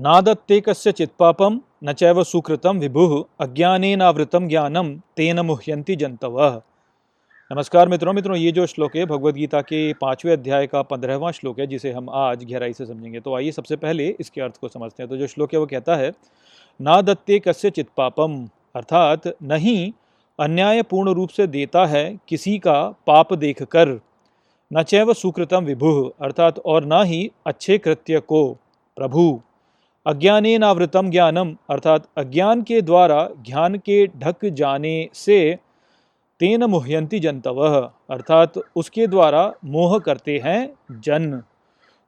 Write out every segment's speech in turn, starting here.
नादत्ते कस्य चित्पापम न चैव सुकृतम विभु अज्ञानेनावृतम ज्ञानम तेन मुह्यंती जंतव नमस्कार मित्रों मित्रों, ये जो श्लोक है भगवत गीता के पाँचवें अध्याय का पंद्रहवां श्लोक है, जिसे हम आज गहराई से समझेंगे। तो आइए सबसे पहले इसके अर्थ को समझते हैं। तो जो श्लोक है, वो कहता है ना दत्ते कस्य चित्पापम अर्थात नहीं अन्यायपूर्ण रूप से देता है किसी का पाप देख कर न चैव सुकृतम विभु, अर्थात और न ही अच्छे कृत्य को, प्रभु। अज्ञानेनावृतम ज्ञानम, अर्थात अज्ञान के द्वारा ज्ञान के ढक जाने से तेन मुह्यंती जनतव, अर्थात उसके द्वारा मोह करते हैं जन।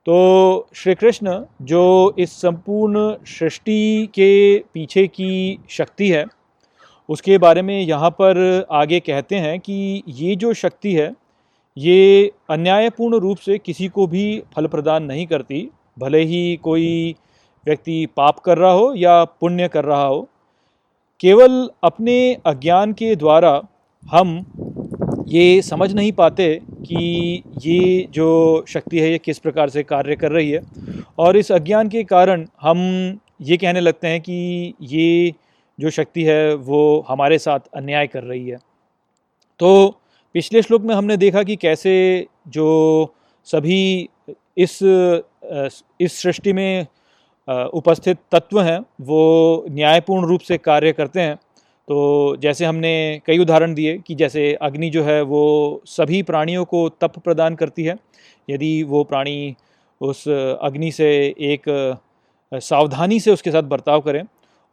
तो श्री कृष्ण जो इस संपूर्ण सृष्टि के पीछे की शक्ति है, उसके बारे में यहाँ पर आगे कहते हैं कि ये जो शक्ति है, ये अन्यायपूर्ण रूप से किसी को भी फल प्रदान नहीं करती, भले ही कोई व्यक्ति पाप कर रहा हो या पुण्य कर रहा हो, केवल अपने अज्ञान के द्वारा हम ये समझ नहीं पाते कि ये जो शक्ति है, ये किस प्रकार से कार्य कर रही है। और इस अज्ञान के कारण हम ये कहने लगते हैं कि ये जो शक्ति है, वो हमारे साथ अन्याय कर रही है। तो पिछले श्लोक में हमने देखा कि कैसे जो सभी इस इस सृष्टि में उपस्थित तत्व हैं, वो न्यायपूर्ण रूप से कार्य करते हैं। तो जैसे हमने कई उदाहरण दिए कि जैसे अग्नि जो है, वो सभी प्राणियों को तप प्रदान करती है। यदि वो प्राणी उस अग्नि से एक सावधानी से उसके साथ बर्ताव करें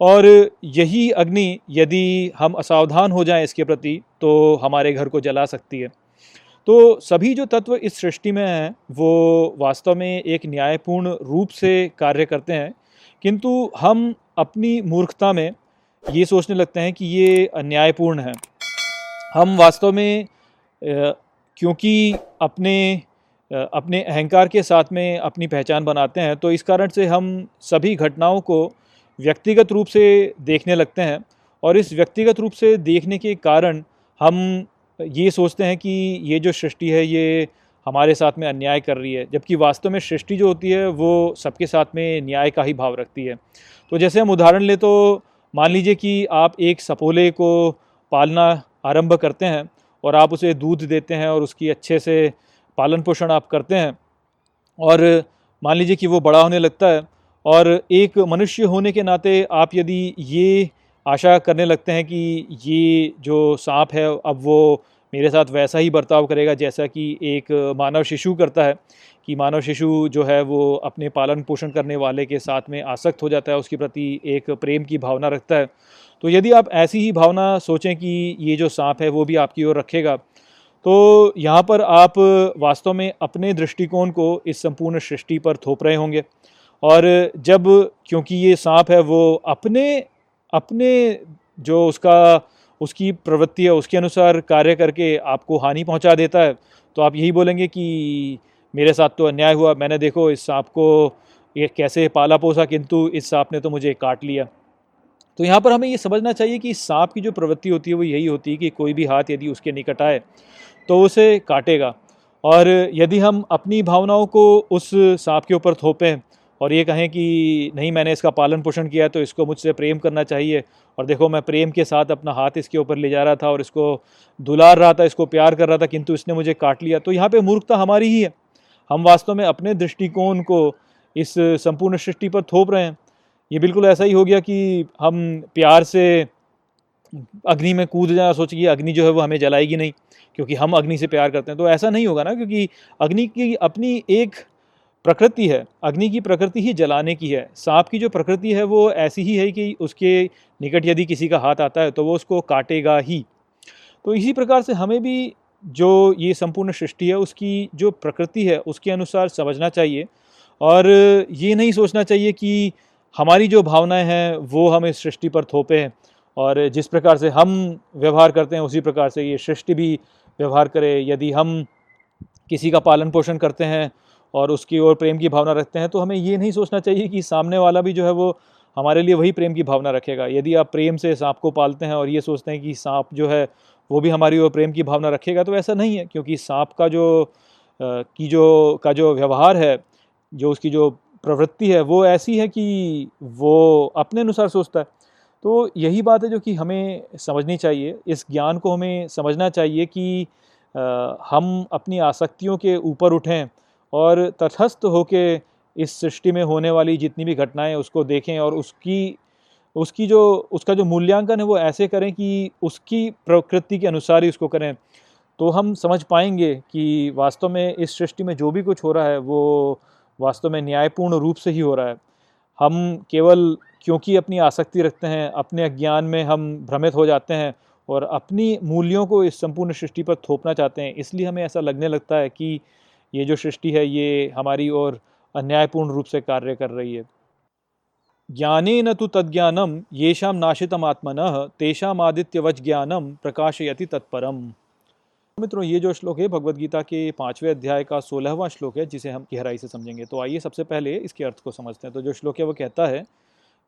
और यही अग्नि यदि हम असावधान हो जाएँ इसके प्रति तो हमारे घर को जला सकती है। तो सभी जो तत्व इस सृष्टि में हैं, वो वास्तव में एक न्यायपूर्ण रूप से कार्य करते हैं। किंतु हम अपनी मूर्खता में ये सोचने लगते हैं कि ये अन्यायपूर्ण है। हम वास्तव में क्योंकि अपने अपने अहंकार के साथ में अपनी पहचान बनाते हैं तो इस कारण से हम सभी घटनाओं को व्यक्तिगत रूप से देखने लगते हैं। और इस व्यक्तिगत रूप से देखने के कारण हम ये सोचते हैं कि ये जो सृष्टि है, ये हमारे साथ में अन्याय कर रही है, जबकि वास्तव में सृष्टि जो होती है, वो सबके साथ में न्याय का ही भाव रखती है। तो जैसे हम उदाहरण ले तो मान लीजिए कि आप एक सपोले को पालना आरंभ करते हैं और आप उसे दूध देते हैं और उसकी अच्छे से पालन पोषण आप करते हैं और मान लीजिए कि वो बड़ा होने लगता है और एक मनुष्य होने के नाते आप यदि ये आशा करने लगते हैं कि ये जो सांप है, अब वो मेरे साथ वैसा ही बर्ताव करेगा जैसा कि एक मानव शिशु करता है, कि मानव शिशु जो है वो अपने पालन पोषण करने वाले के साथ में आसक्त हो जाता है, उसके प्रति एक प्रेम की भावना रखता है। तो यदि आप ऐसी ही भावना सोचें कि ये जो सांप है, वो भी आपकी ओर रखेगा तो यहाँ पर आप वास्तव में अपने दृष्टिकोण को इस संपूर्ण सृष्टि पर थोप रहे होंगे। और जब, क्योंकि ये सांप है, वो अपने अपने जो उसका, उसकी प्रवृत्ति है, उसके अनुसार कार्य करके आपको हानि पहुँचा देता है तो आप यही बोलेंगे कि मेरे साथ तो अन्याय हुआ, मैंने देखो इस सांप को ये कैसे पाला पोसा, किंतु इस सांप ने तो मुझे काट लिया। तो यहाँ पर हमें ये समझना चाहिए कि सांप की जो प्रवृत्ति होती है, वो यही होती है कि कोई भी हाथ यदि उसके निकट आए तो उसे काटेगा। और यदि हम अपनी भावनाओं को उस सांप के ऊपर थोपें और ये कहें कि नहीं, मैंने इसका पालन पोषण किया तो इसको मुझसे प्रेम करना चाहिए। और देखो, मैं प्रेम के साथ अपना हाथ इसके ऊपर ले जा रहा था और इसको दुलार रहा था, इसको प्यार कर रहा था, किंतु इसने मुझे काट लिया। तो यहाँ पे मूर्खता हमारी ही है। हम वास्तव में अपने दृष्टिकोण को इस संपूर्ण सृष्टि पर थोप रहे हैं। ये बिल्कुल ऐसा ही हो गया कि हम प्यार से अग्नि में कूद जाए सोच कि अग्नि जो है वो हमें जलाएगी नहीं, क्योंकि हम अग्नि से प्यार करते हैं। तो ऐसा नहीं होगा ना, क्योंकि अग्नि की अपनी एक प्रकृति है, अग्नि की प्रकृति ही जलाने की है। सांप की जो प्रकृति है, वो ऐसी ही है कि उसके निकट यदि किसी का हाथ आता है तो वो उसको काटेगा ही। तो इसी प्रकार से हमें भी जो ये संपूर्ण सृष्टि है, उसकी जो प्रकृति है, उसके अनुसार समझना चाहिए। और ये नहीं सोचना चाहिए कि हमारी जो भावनाएँ हैं, वो हम इस सृष्टि पर थोपे हैं। और जिस प्रकार से हम व्यवहार करते हैं, उसी प्रकार से ये सृष्टि भी व्यवहार करे। यदि हम किसी का पालन पोषण करते हैं और उसकी ओर प्रेम की भावना रखते हैं तो हमें ये नहीं सोचना चाहिए कि सामने वाला भी जो है वो हमारे लिए वही प्रेम की भावना रखेगा। यदि आप प्रेम से सांप को पालते हैं और ये सोचते हैं कि सांप जो है वो भी हमारी ओर प्रेम की भावना रखेगा तो ऐसा नहीं है, क्योंकि सांप का जो की जो, का जो व्यवहार है, जो उसकी जो प्रवृत्ति है, वो ऐसी है कि वो अपने अनुसार सोचता है। तो यही बात है जो कि हमें समझनी चाहिए। इस ज्ञान को हमें समझना चाहिए कि हम अपनी आसक्तियों के ऊपर उठें और तटस्थ होके इस सृष्टि में होने वाली जितनी भी घटनाएँ उसको देखें और उसकी उसकी जो, उसका जो मूल्यांकन है वो ऐसे करें कि उसकी प्रकृति के अनुसार ही उसको करें। तो हम समझ पाएँगे कि वास्तव में इस सृष्टि में जो भी कुछ हो रहा है वो वास्तव में न्यायपूर्ण रूप से ही हो रहा है। हम केवल क्योंकि अपनी आसक्ति रखते हैं, अपने अज्ञान में हम भ्रमित हो जाते हैं और अपनी मूल्यों को इस संपूर्ण सृष्टि पर थोपना चाहते हैं, इसलिए हमें ऐसा लगने लगता है कि ये जो सृष्टि है, ये हमारी ओर अन्यायपूर्ण रूप से कार्य कर रही है। ज्ञाने न तो तज्ञानम येषाम नाशितम आत्मन तेषामादित्यवच ज्ञानम प्रकाशयति तत्परम। मित्रों, ये जो श्लोक है भगवत गीता के पाँचवें अध्याय का सोलहवां श्लोक है, जिसे हम गहराई से समझेंगे। तो आइए सबसे पहले इसके अर्थ को समझते हैं। तो जो श्लोक है, वो कहता है,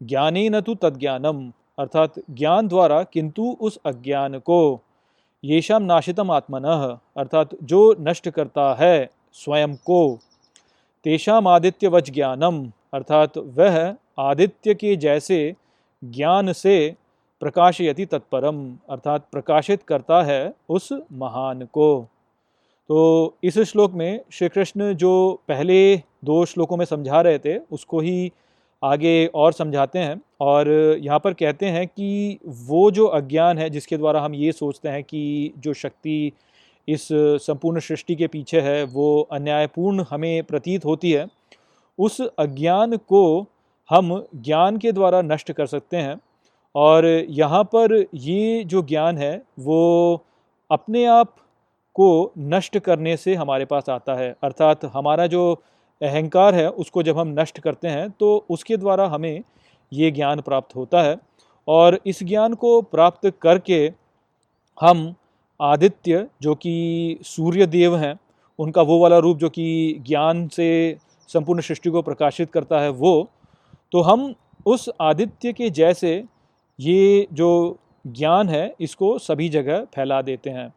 ज्ञाने न तो तज्ञानम अर्थात ज्ञान द्वारा किंतु उस अज्ञान को येषाम नाशितम आत्मन अर्थात जो नष्ट करता है स्वयं को। तेषाम आदित्यवच ज्ञानम अर्थात वह आदित्य के जैसे ज्ञान से प्रकाशयति तत्परम, अर्थात प्रकाशित करता है उस महान को। तो इस श्लोक में श्री कृष्ण जो पहले दो श्लोकों में समझा रहे थे, उसको ही आगे और समझाते हैं और यहाँ पर कहते हैं कि वो जो अज्ञान है, जिसके द्वारा हम ये सोचते हैं कि जो शक्ति इस संपूर्ण सृष्टि के पीछे है, वो अन्यायपूर्ण हमें प्रतीत होती है। उस अज्ञान को हम ज्ञान के द्वारा नष्ट कर सकते हैं और यहाँ पर ये जो ज्ञान है, वो अपने आप को नष्ट करने से हमारे पास आता है। अर्थात हमारा जो अहंकार है, उसको जब हम नष्ट करते हैं तो उसके द्वारा हमें ये ज्ञान प्राप्त होता है और इस ज्ञान को प्राप्त करके हम आदित्य, जो कि सूर्य देव हैं, उनका वो वाला रूप जो कि ज्ञान से संपूर्ण सृष्टि को प्रकाशित करता है वो तो हम उस आदित्य के जैसे ये जो ज्ञान है, इसको सभी जगह फैला देते हैं।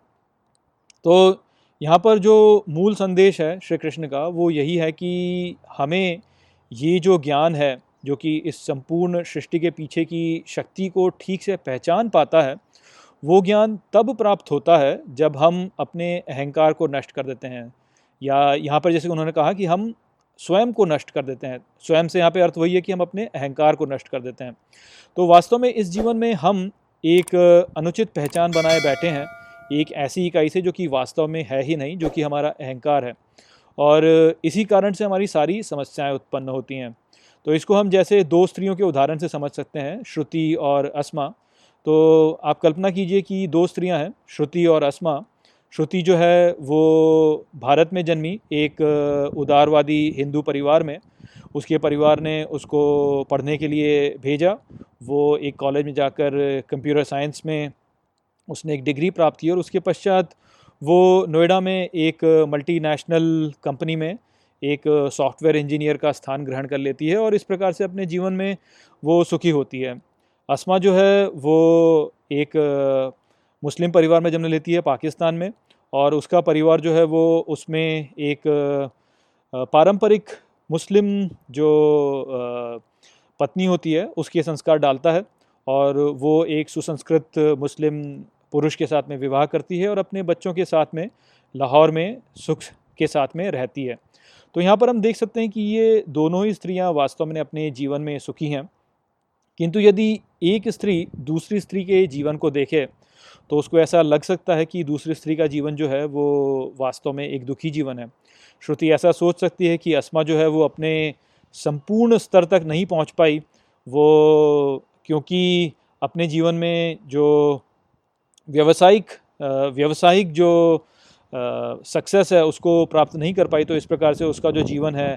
तो यहाँ पर जो मूल संदेश है श्री कृष्ण का, वो यही है कि हमें ये जो ज्ञान है, जो कि इस संपूर्ण सृष्टि के पीछे की शक्ति को ठीक से पहचान पाता है वो ज्ञान तब प्राप्त होता है जब हम अपने अहंकार को नष्ट कर देते हैं। या यहाँ पर जैसे उन्होंने कहा कि हम स्वयं को नष्ट कर देते हैं। स्वयं से यहाँ पे अर्थ वही है कि हम अपने अहंकार को नष्ट कर देते हैं। तो वास्तव में इस जीवन में हम एक अनुचित पहचान बनाए बैठे हैं, एक ऐसी इकाई से जो कि वास्तव में है ही नहीं, जो कि हमारा अहंकार है। और इसी कारण से हमारी सारी समस्याएँ उत्पन्न होती हैं। तो इसको हम जैसे दो स्त्रियों के उदाहरण से समझ सकते हैं, श्रुति और अस्मा। तो आप कल्पना कीजिए कि दो स्त्रियाँ हैं, श्रुति और अस्मा। श्रुति जो है, वो भारत में जन्मी, एक उदारवादी हिंदू परिवार में। उसके परिवार ने उसको पढ़ने के लिए भेजा। वो एक कॉलेज में जाकर कंप्यूटर साइंस में उसने एक डिग्री प्राप्त की और उसके पश्चात वो नोएडा में एक मल्टीनेशनल कंपनी में एक सॉफ्टवेयर इंजीनियर का स्थान ग्रहण कर लेती है और इस प्रकार से अपने जीवन में वो सुखी होती है। असमा जो है वो एक मुस्लिम परिवार में जन्म लेती है पाकिस्तान में और उसका परिवार जो है वो उसमें एक पारंपरिक मुस्लिम जो पत्नी होती है उसके संस्कार डालता है और वो एक सुसंस्कृत मुस्लिम पुरुष के साथ में विवाह करती है और अपने बच्चों के साथ में, लाहौर में सुख के साथ में रहती है। तो यहाँ पर हम देख सकते हैं कि ये दोनों ही स्त्रियाँ वास्तव में अपने जीवन में सुखी हैं। किंतु यदि एक स्त्री दूसरी स्त्री के जीवन को देखे तो उसको ऐसा लग सकता है कि दूसरी स्त्री का जीवन जो है, वो वास्तव में एक दुखी जीवन है। श्रुति ऐसा सोच सकती है कि अस्मा जो है, वो अपने संपूर्ण स्तर तक नहीं पहुँच पाई। वो क्योंकि अपने जीवन में जो व्यवसायिक व्यवसायिक जो सक्सेस है, उसको प्राप्त नहीं कर पाई तो इस प्रकार से उसका जो जीवन है,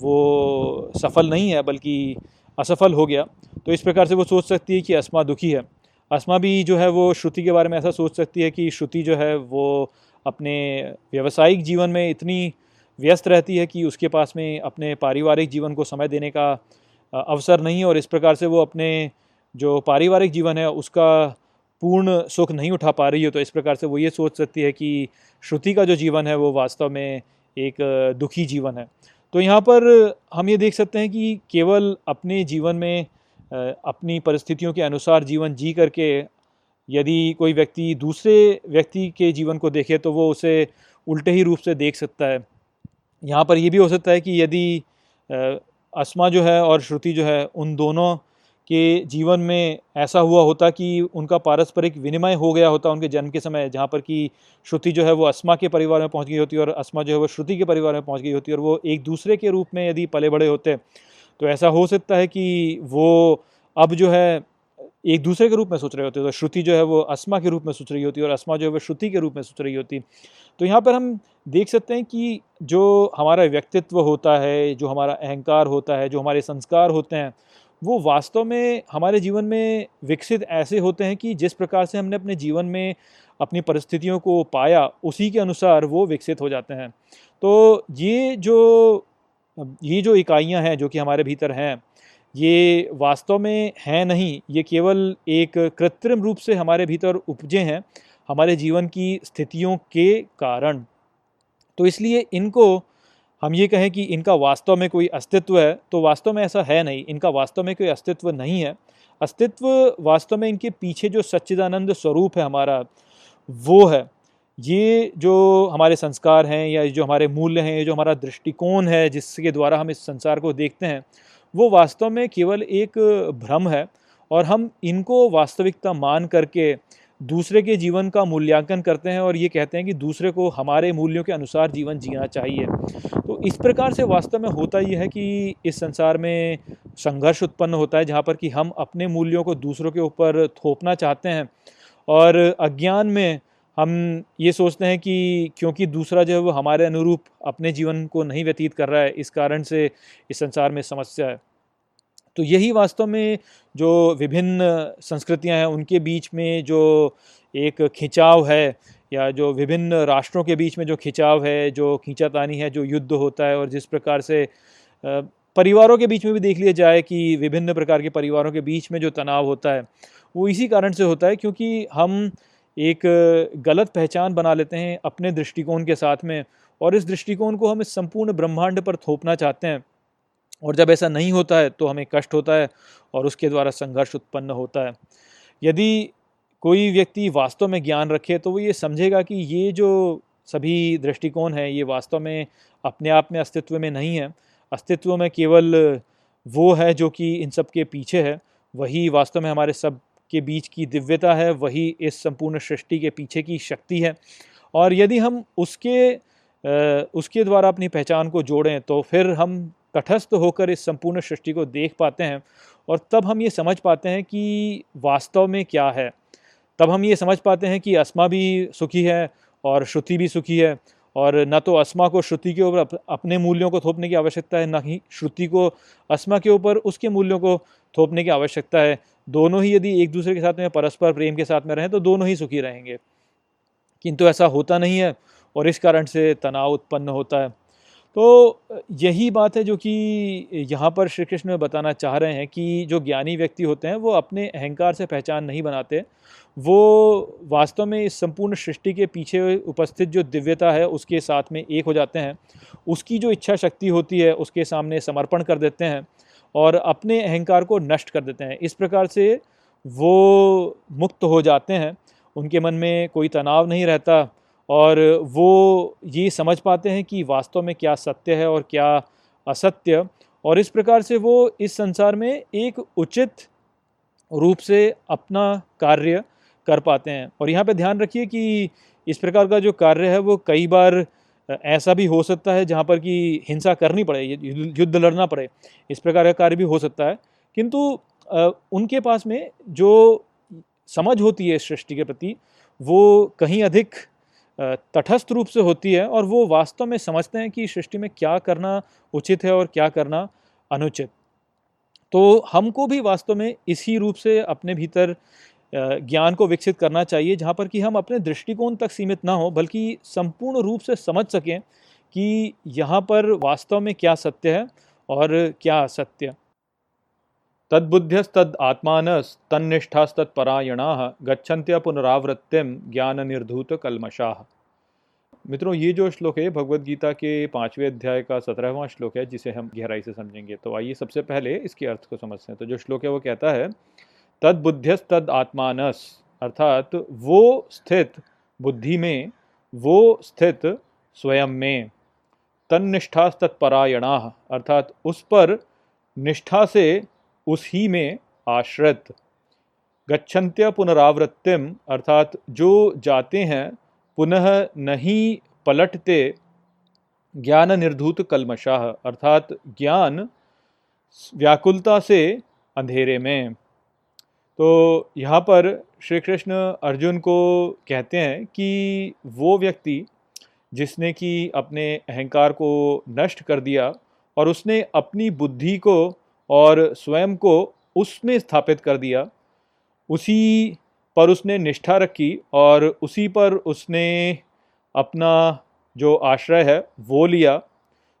वो सफल नहीं है, बल्कि असफल हो गया। तो इस प्रकार से वो सोच सकती है कि अस्मा दुखी है। असमा भी जो है वो श्रुति के बारे में ऐसा सोच सकती है कि श्रुति जो है वो अपने व्यवसायिक जीवन में इतनी व्यस्त रहती है कि उसके पास में अपने पारिवारिक जीवन को समय देने का अवसर नहीं और इस प्रकार से वो अपने जो पारिवारिक जीवन है उसका पूर्ण सुख नहीं उठा पा रही है। तो इस प्रकार से वो ये सोच सकती है कि श्रुति का जो जीवन है वो वास्तव में एक दुखी जीवन है। तो यहाँ पर हम ये देख सकते हैं कि केवल अपने जीवन में अपनी परिस्थितियों के अनुसार जीवन जी करके यदि कोई व्यक्ति दूसरे व्यक्ति के जीवन को देखे तो वो उसे उल्टे ही रूप से देख सकता है। यहाँ पर ये भी हो सकता है कि यदि आसमा जो है और श्रुति जो है उन दोनों के जीवन में ऐसा हुआ होता कि उनका पारस्परिक विनिमय हो गया होता उनके जन्म के समय, जहाँ पर कि श्रुति जो है वो अस्मा के परिवार में पहुँच गई होती और अस्मा जो है वो श्रुति के परिवार में पहुँच गई होती और वो एक दूसरे के रूप में यदि पले बड़े होते तो ऐसा हो सकता है कि वो अब जो है एक दूसरे के रूप में सोच रहे होते तो श्रुति जो है वो अस्मा के रूप में सोच रही होती और अस्मा जो है वो श्रुति के रूप में सोच रही होती। तो यहाँ पर हम देख सकते हैं कि जो हमारा व्यक्तित्व होता है, जो हमारा अहंकार होता है, जो हमारे संस्कार होते हैं वो वास्तव में हमारे जीवन में विकसित ऐसे होते हैं कि जिस प्रकार से हमने अपने जीवन में अपनी परिस्थितियों को पाया, उसी के अनुसार वो विकसित हो जाते हैं। तो ये जो ये जो इकाइयाँ हैं जो कि हमारे भीतर हैं, ये वास्तव में हैं नहीं, ये केवल एक कृत्रिम रूप से हमारे भीतर उपजे हैं, हमारे जीवन की स्थितियों के कारण। तो इसलिए इनको हम ये कहें कि इनका वास्तव में कोई अस्तित्व है तो वास्तव में ऐसा है नहीं। इनका वास्तव में कोई अस्तित्व नहीं है। अस्तित्व वास्तव में इनके पीछे जो सच्चिदानंद स्वरूप है हमारा, वो है। ये जो हमारे संस्कार हैं या जो हमारे मूल्य हैं जो हमारा दृष्टिकोण है, जिसके द्वारा हम इस संसार को देखते हैं, वो वास्तव में केवल एक भ्रम है। और हम इनको वास्तविकता मान करके दूसरे के जीवन का मूल्यांकन करते हैं और ये कहते हैं कि दूसरे को हमारे मूल्यों के अनुसार जीवन जीना चाहिए। तो इस प्रकार से वास्तव में होता ये है कि इस संसार में संघर्ष उत्पन्न होता है, जहाँ पर कि हम अपने मूल्यों को दूसरों के ऊपर थोपना चाहते हैं। और अज्ञान में हम ये सोचते हैं कि क्योंकि दूसरा जो है वो हमारे अनुरूप अपने जीवन को नहीं व्यतीत कर रहा है, इस कारण से इस संसार में समस्या है। तो यही वास्तव में जो विभिन्न संस्कृतियाँ हैं, उनके बीच में जो एक खिंचाव है या जो विभिन्न राष्ट्रों के बीच में जो खिंचाव है, जो खींचातानी है, जो युद्ध होता है और जिस प्रकार से परिवारों के बीच में भी देख लिया जाए कि विभिन्न प्रकार के परिवारों के बीच में जो तनाव होता है, वो इसी कारण से होता है क्योंकि हम एक गलत पहचान बना लेते हैं अपने दृष्टिकोण के साथ में और इस दृष्टिकोण को हम इस संपूर्ण ब्रह्मांड पर थोपना चाहते हैं। और जब ऐसा नहीं होता है तो हमें कष्ट होता है और उसके द्वारा संघर्ष उत्पन्न होता है। यदि कोई व्यक्ति वास्तव में ज्ञान रखे तो वो ये समझेगा कि ये जो सभी दृष्टिकोण है, ये वास्तव में अपने आप में अस्तित्व में नहीं है। अस्तित्व में केवल वो है जो कि इन सब के पीछे है। वही वास्तव में हमारे सब के बीच की दिव्यता है, वही इस संपूर्ण सृष्टि के पीछे की शक्ति है। और यदि हम उसके उसके द्वारा अपनी पहचान को जोड़ें तो फिर हम तटस्थ होकर इस संपूर्ण सृष्टि को देख पाते हैं और तब हम ये समझ पाते हैं कि वास्तव में क्या है। तब हम ये समझ पाते हैं कि अस्मा भी सुखी है और श्रुति भी सुखी है और न तो अस्मा को श्रुति के ऊपर अपने मूल्यों को थोपने की आवश्यकता है, न ही श्रुति को अस्मा के ऊपर उसके मूल्यों को थोपने की आवश्यकता है। दोनों ही यदि एक दूसरे के साथ में परस्पर प्रेम के साथ में रहें तो दोनों ही सुखी रहेंगे। किंतु ऐसा होता नहीं है और इस कारण से तनाव उत्पन्न होता है। तो यही बात है जो कि यहाँ पर श्री कृष्ण बताना चाह रहे हैं कि जो ज्ञानी व्यक्ति होते हैं, वो अपने अहंकार से पहचान नहीं बनाते। वो वास्तव में इस संपूर्ण सृष्टि के पीछे उपस्थित जो दिव्यता है, उसके साथ में एक हो जाते हैं। उसकी जो इच्छा शक्ति होती है, उसके सामने समर्पण कर देते हैं और अपने अहंकार को नष्ट कर देते हैं। इस प्रकार से वो मुक्त हो जाते हैं। उनके मन में कोई तनाव नहीं रहता। और वो ये समझ पाते हैं कि वास्तव में क्या सत्य है और क्या असत्य। और इस प्रकार से वो इस संसार में एक उचित रूप से अपना कार्य कर पाते हैं। और यहाँ पे ध्यान रखिए कि इस प्रकार का जो कार्य है वो कई बार ऐसा भी हो सकता है जहाँ पर कि हिंसा करनी पड़े, युद्ध लड़ना पड़े, इस प्रकार का कार्य भी हो सकता है। किंतु उनके पास में जो समझ होती है सृष्टि के प्रति, वो कहीं अधिक तटस्थ रूप से होती है और वो वास्तव में समझते हैं कि सृष्टि में क्या करना उचित है और क्या करना अनुचित। तो हमको भी वास्तव में इसी रूप से अपने भीतर ज्ञान को विकसित करना चाहिए, जहाँ पर कि हम अपने दृष्टिकोण तक सीमित ना हो, बल्कि संपूर्ण रूप से समझ सकें कि यहाँ पर वास्तव में क्या सत्य है और क्या असत्य। तद्बुद्ध्यस्तद आत्मानस्तन्निष्ठास्तत्परायणा गच्छन्त्य पुनरावृत्तिम ज्ञान निर्धूत कलमशाह मित्रों, ये जो श्लोक है भगवत गीता के पाँचवें अध्याय का सत्रहवां श्लोक है, जिसे हम गहराई से समझेंगे। तो आइए सबसे पहले इसके अर्थ को समझते हैं। तो जो श्लोक है, वो कहता है तद बुद्ध्यस आत्मानस अर्थात वो स्थित बुद्धि में, वो स्थित स्वयं में तन्निष्ठा तत्परायणा अर्थात उस पर निष्ठा से उस ही में आश्रित। गच्छन्त्य पुनरावृत्तिम, अर्थात जो जाते हैं, पुनः नहीं पलटते ज्ञान निर्धूत कलमशाह अर्थात ज्ञान व्याकुलता से अंधेरे में। तो यहाँ पर श्री कृष्ण अर्जुन को कहते हैं कि वो व्यक्ति जिसने कि अपने अहंकार को नष्ट कर दिया और उसने अपनी बुद्धि को और स्वयं को उसमें स्थापित कर दिया। उसी पर उसने निष्ठा रखी और उसी पर उसने अपना जो आश्रय है, वो लिया।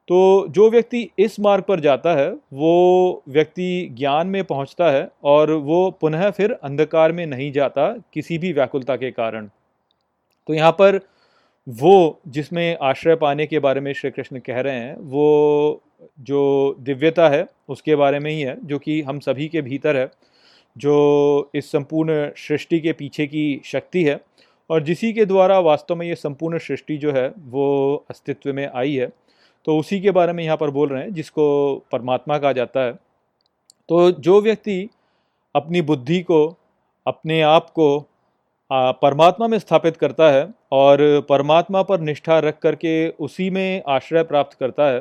तो जो व्यक्ति इस मार्ग पर जाता है, वो व्यक्ति ज्ञान में पहुँचता है और वो पुनः फिर अंधकार में नहीं जाता किसी भी व्याकुलता के कारण। तो यहाँ पर वो जिसमें आश्रय पाने के बारे में श्री कृष्ण कह रहे हैं, वो जो दिव्यता है, उसके बारे में ही है, जो कि हम सभी के भीतर है, जो इस संपूर्ण सृष्टि के पीछे की शक्ति है, और जिसी के द्वारा वास्तव में ये संपूर्ण सृष्टि जो है, वो अस्तित्व में आई है। तो उसी के बारे में यहाँ पर बोल रहे हैं, जिसको परमात्मा कहा जाता है। तो जो व्यक्ति अपनी बुद्धि को, अपने आप को परमात्मा में स्थापित करता है, और परमात्मा पर निष्ठा रख करके उसी में आश्रय प्राप्त करता है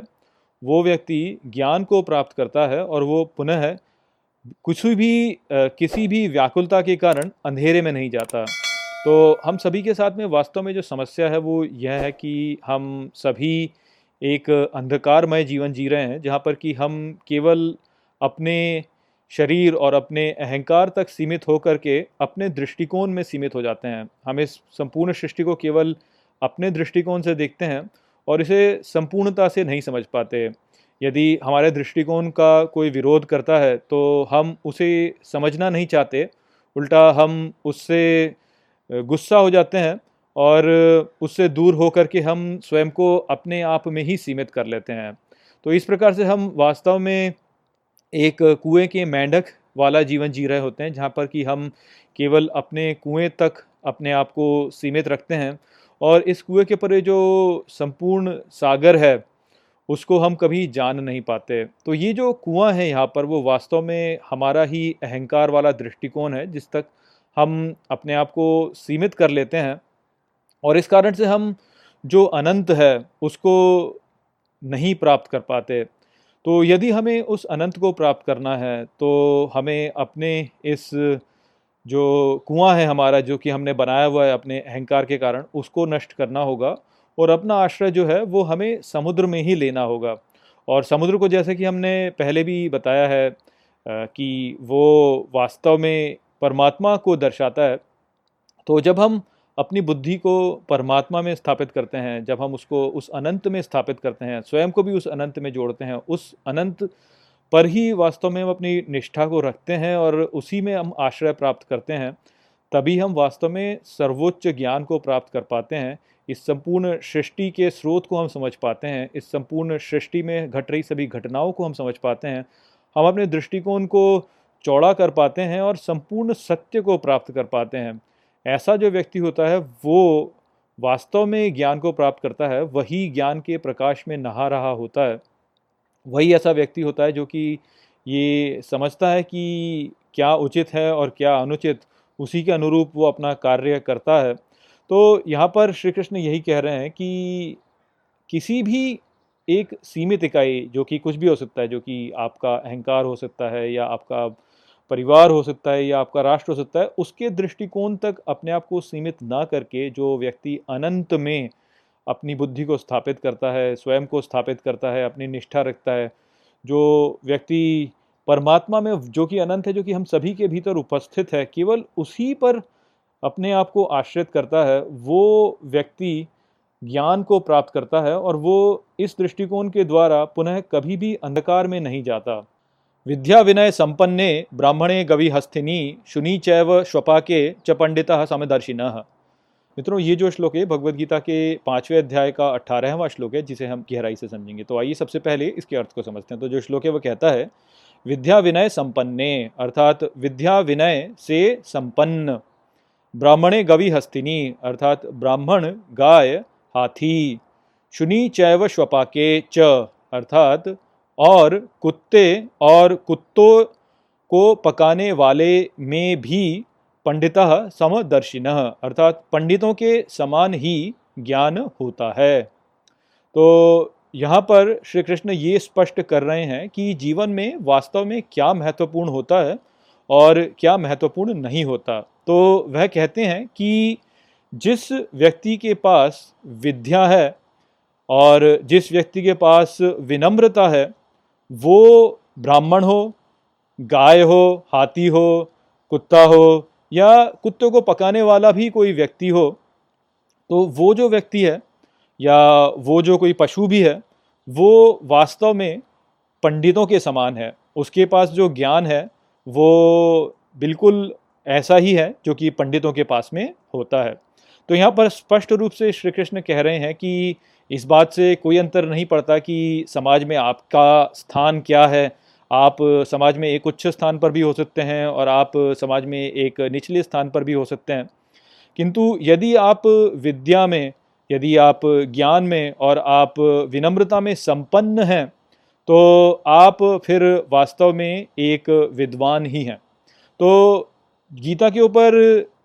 वो व्यक्ति ज्ञान को प्राप्त करता है और वो पुनः कुछ भी किसी भी व्याकुलता के कारण अंधेरे में नहीं जाता। तो हम सभी के साथ में वास्तव में जो समस्या है वो यह है कि हम सभी एक अंधकारमय जीवन जी रहे हैं, जहाँ पर कि हम केवल अपने शरीर और अपने अहंकार तक सीमित होकर के अपने दृष्टिकोण में सीमित हो जाते हैं। हम इस संपूर्ण सृष्टि को केवल अपने दृष्टिकोण से देखते हैं और इसे संपूर्णता से नहीं समझ पाते। यदि हमारे दृष्टिकोण का कोई विरोध करता है तो हम उसे समझना नहीं चाहते। उल्टा हम उससे गुस्सा हो जाते हैं और उससे दूर होकर के हम स्वयं को अपने आप में ही सीमित कर लेते हैं। तो इस प्रकार से हम वास्तव में एक कुएँ के मेंढक वाला जीवन जी रहे होते हैं, जहाँ पर कि हम केवल अपने कुएँ तक अपने आप को सीमित रखते हैं। और इस कुएँ के परे जो संपूर्ण सागर है, उसको हम कभी जान नहीं पाते। तो ये जो कुआँ है यहाँ पर, वो वास्तव में हमारा ही अहंकार वाला दृष्टिकोण है, जिस तक हम अपने आप को सीमित कर लेते हैं। और इस कारण से हम जो अनंत है, उसको नहीं प्राप्त कर पाते। तो यदि हमें उस अनंत को प्राप्त करना है तो हमें अपने इस जो कुआँ है हमारा, जो कि हमने बनाया हुआ है अपने अहंकार के कारण, उसको नष्ट करना होगा और अपना आश्रय जो है, वो हमें समुद्र में ही लेना होगा। और समुद्र को जैसे कि हमने पहले भी बताया है कि वो वास्तव में परमात्मा को दर्शाता है तो जब हम अपनी बुद्धि को परमात्मा में स्थापित करते हैं, जब हम उसको उस अनंत में स्थापित करते हैं, स्वयं को भी उस अनंत में जोड़ते हैं, उस अनंत पर ही वास्तव में हम अपनी निष्ठा को रखते हैं और उसी में हम आश्रय प्राप्त करते हैं, तभी हम वास्तव में सर्वोच्च ज्ञान को प्राप्त कर पाते हैं, इस संपूर्ण सृष्टि के स्रोत को हम समझ पाते हैं, इस संपूर्ण सृष्टि में घट रही सभी घटनाओं को हम समझ पाते हैं, हम अपने दृष्टिकोण को चौड़ा कर पाते हैं और संपूर्ण सत्य को प्राप्त कर पाते हैं। ऐसा जो व्यक्ति होता है, वो वास्तव में ज्ञान को प्राप्त करता है, वही ज्ञान के प्रकाश में नहा रहा होता है। वही ऐसा व्यक्ति होता है जो कि ये समझता है कि क्या उचित है और क्या अनुचित, उसी के अनुरूप वो अपना कार्य करता है। तो यहाँ पर श्री कृष्ण यही कह रहे हैं कि किसी भी एक सीमित इकाई जो कि कुछ भी हो सकता है, जो कि आपका अहंकार हो सकता है या आपका परिवार हो सकता है या आपका राष्ट्र हो सकता है, उसके दृष्टिकोण तक अपने आप को सीमित ना करके जो व्यक्ति अनंत में अपनी बुद्धि को स्थापित करता है, स्वयं को स्थापित करता है, अपनी निष्ठा रखता है। जो व्यक्ति परमात्मा में, जो कि अनंत है, जो कि हम सभी के भीतर उपस्थित है, केवल उसी पर अपने आप को आश्रित करता है, वो व्यक्ति ज्ञान को प्राप्त करता है और वो इस दृष्टिकोण के द्वारा पुनः कभी भी अंधकार में नहीं जाता। विद्या विनय संपन्ने ब्राह्मणे गवि हस्तिनी शुनी चैव श्वपाके च पंडिता समदर्शिन। मित्रों, ये जो श्लोक है भगवत गीता के पाँचवें अध्याय का अट्ठारहवां श्लोक है, जिसे हम गहराई से समझेंगे। तो आइए सबसे पहले इसके अर्थ को समझते हैं। तो जो श्लोक है, वो कहता है, विद्या विनय संपन्ने अर्थात विद्या विनय से संपन्न। ब्राह्मणे गवि हस्तिनी, अर्थात ब्राह्मण गाय हाथी। शुनि चैव श्वपाके च, अर्थात और कुत्ते और कुत्तों को पकाने वाले में भी पंडित समदर्शिन, अर्थात पंडितों के समान ही ज्ञान होता है। तो यहाँ पर श्री कृष्ण ये स्पष्ट कर रहे हैं कि जीवन में वास्तव में क्या महत्वपूर्ण होता है और क्या महत्वपूर्ण नहीं होता। तो वह कहते हैं कि जिस व्यक्ति के पास विद्या है और जिस व्यक्ति के पास विनम्रता है, वो ब्राह्मण हो, गाय हो, हाथी हो, कुत्ता हो या कुत्ते को पकाने वाला भी कोई व्यक्ति हो तो वो जो व्यक्ति है, या वो जो कोई पशु भी है, वो वास्तव में पंडितों के समान है। उसके पास जो ज्ञान है, वो बिल्कुल ऐसा ही है, जो कि पंडितों के पास में होता है। तो यहाँ पर स्पष्ट रूप से श्री कृष्ण कह रहे हैं कि इस बात से कोई अंतर नहीं पड़ता कि समाज में आपका स्थान क्या है आप समाज में एक उच्च स्थान पर भी हो सकते हैं और आप समाज में एक निचले स्थान पर भी हो सकते हैं। किंतु यदि आप विद्या में, यदि आप ज्ञान में और आप विनम्रता में संपन्न हैं तो आप फिर वास्तव में एक विद्वान ही हैं। तो गीता के ऊपर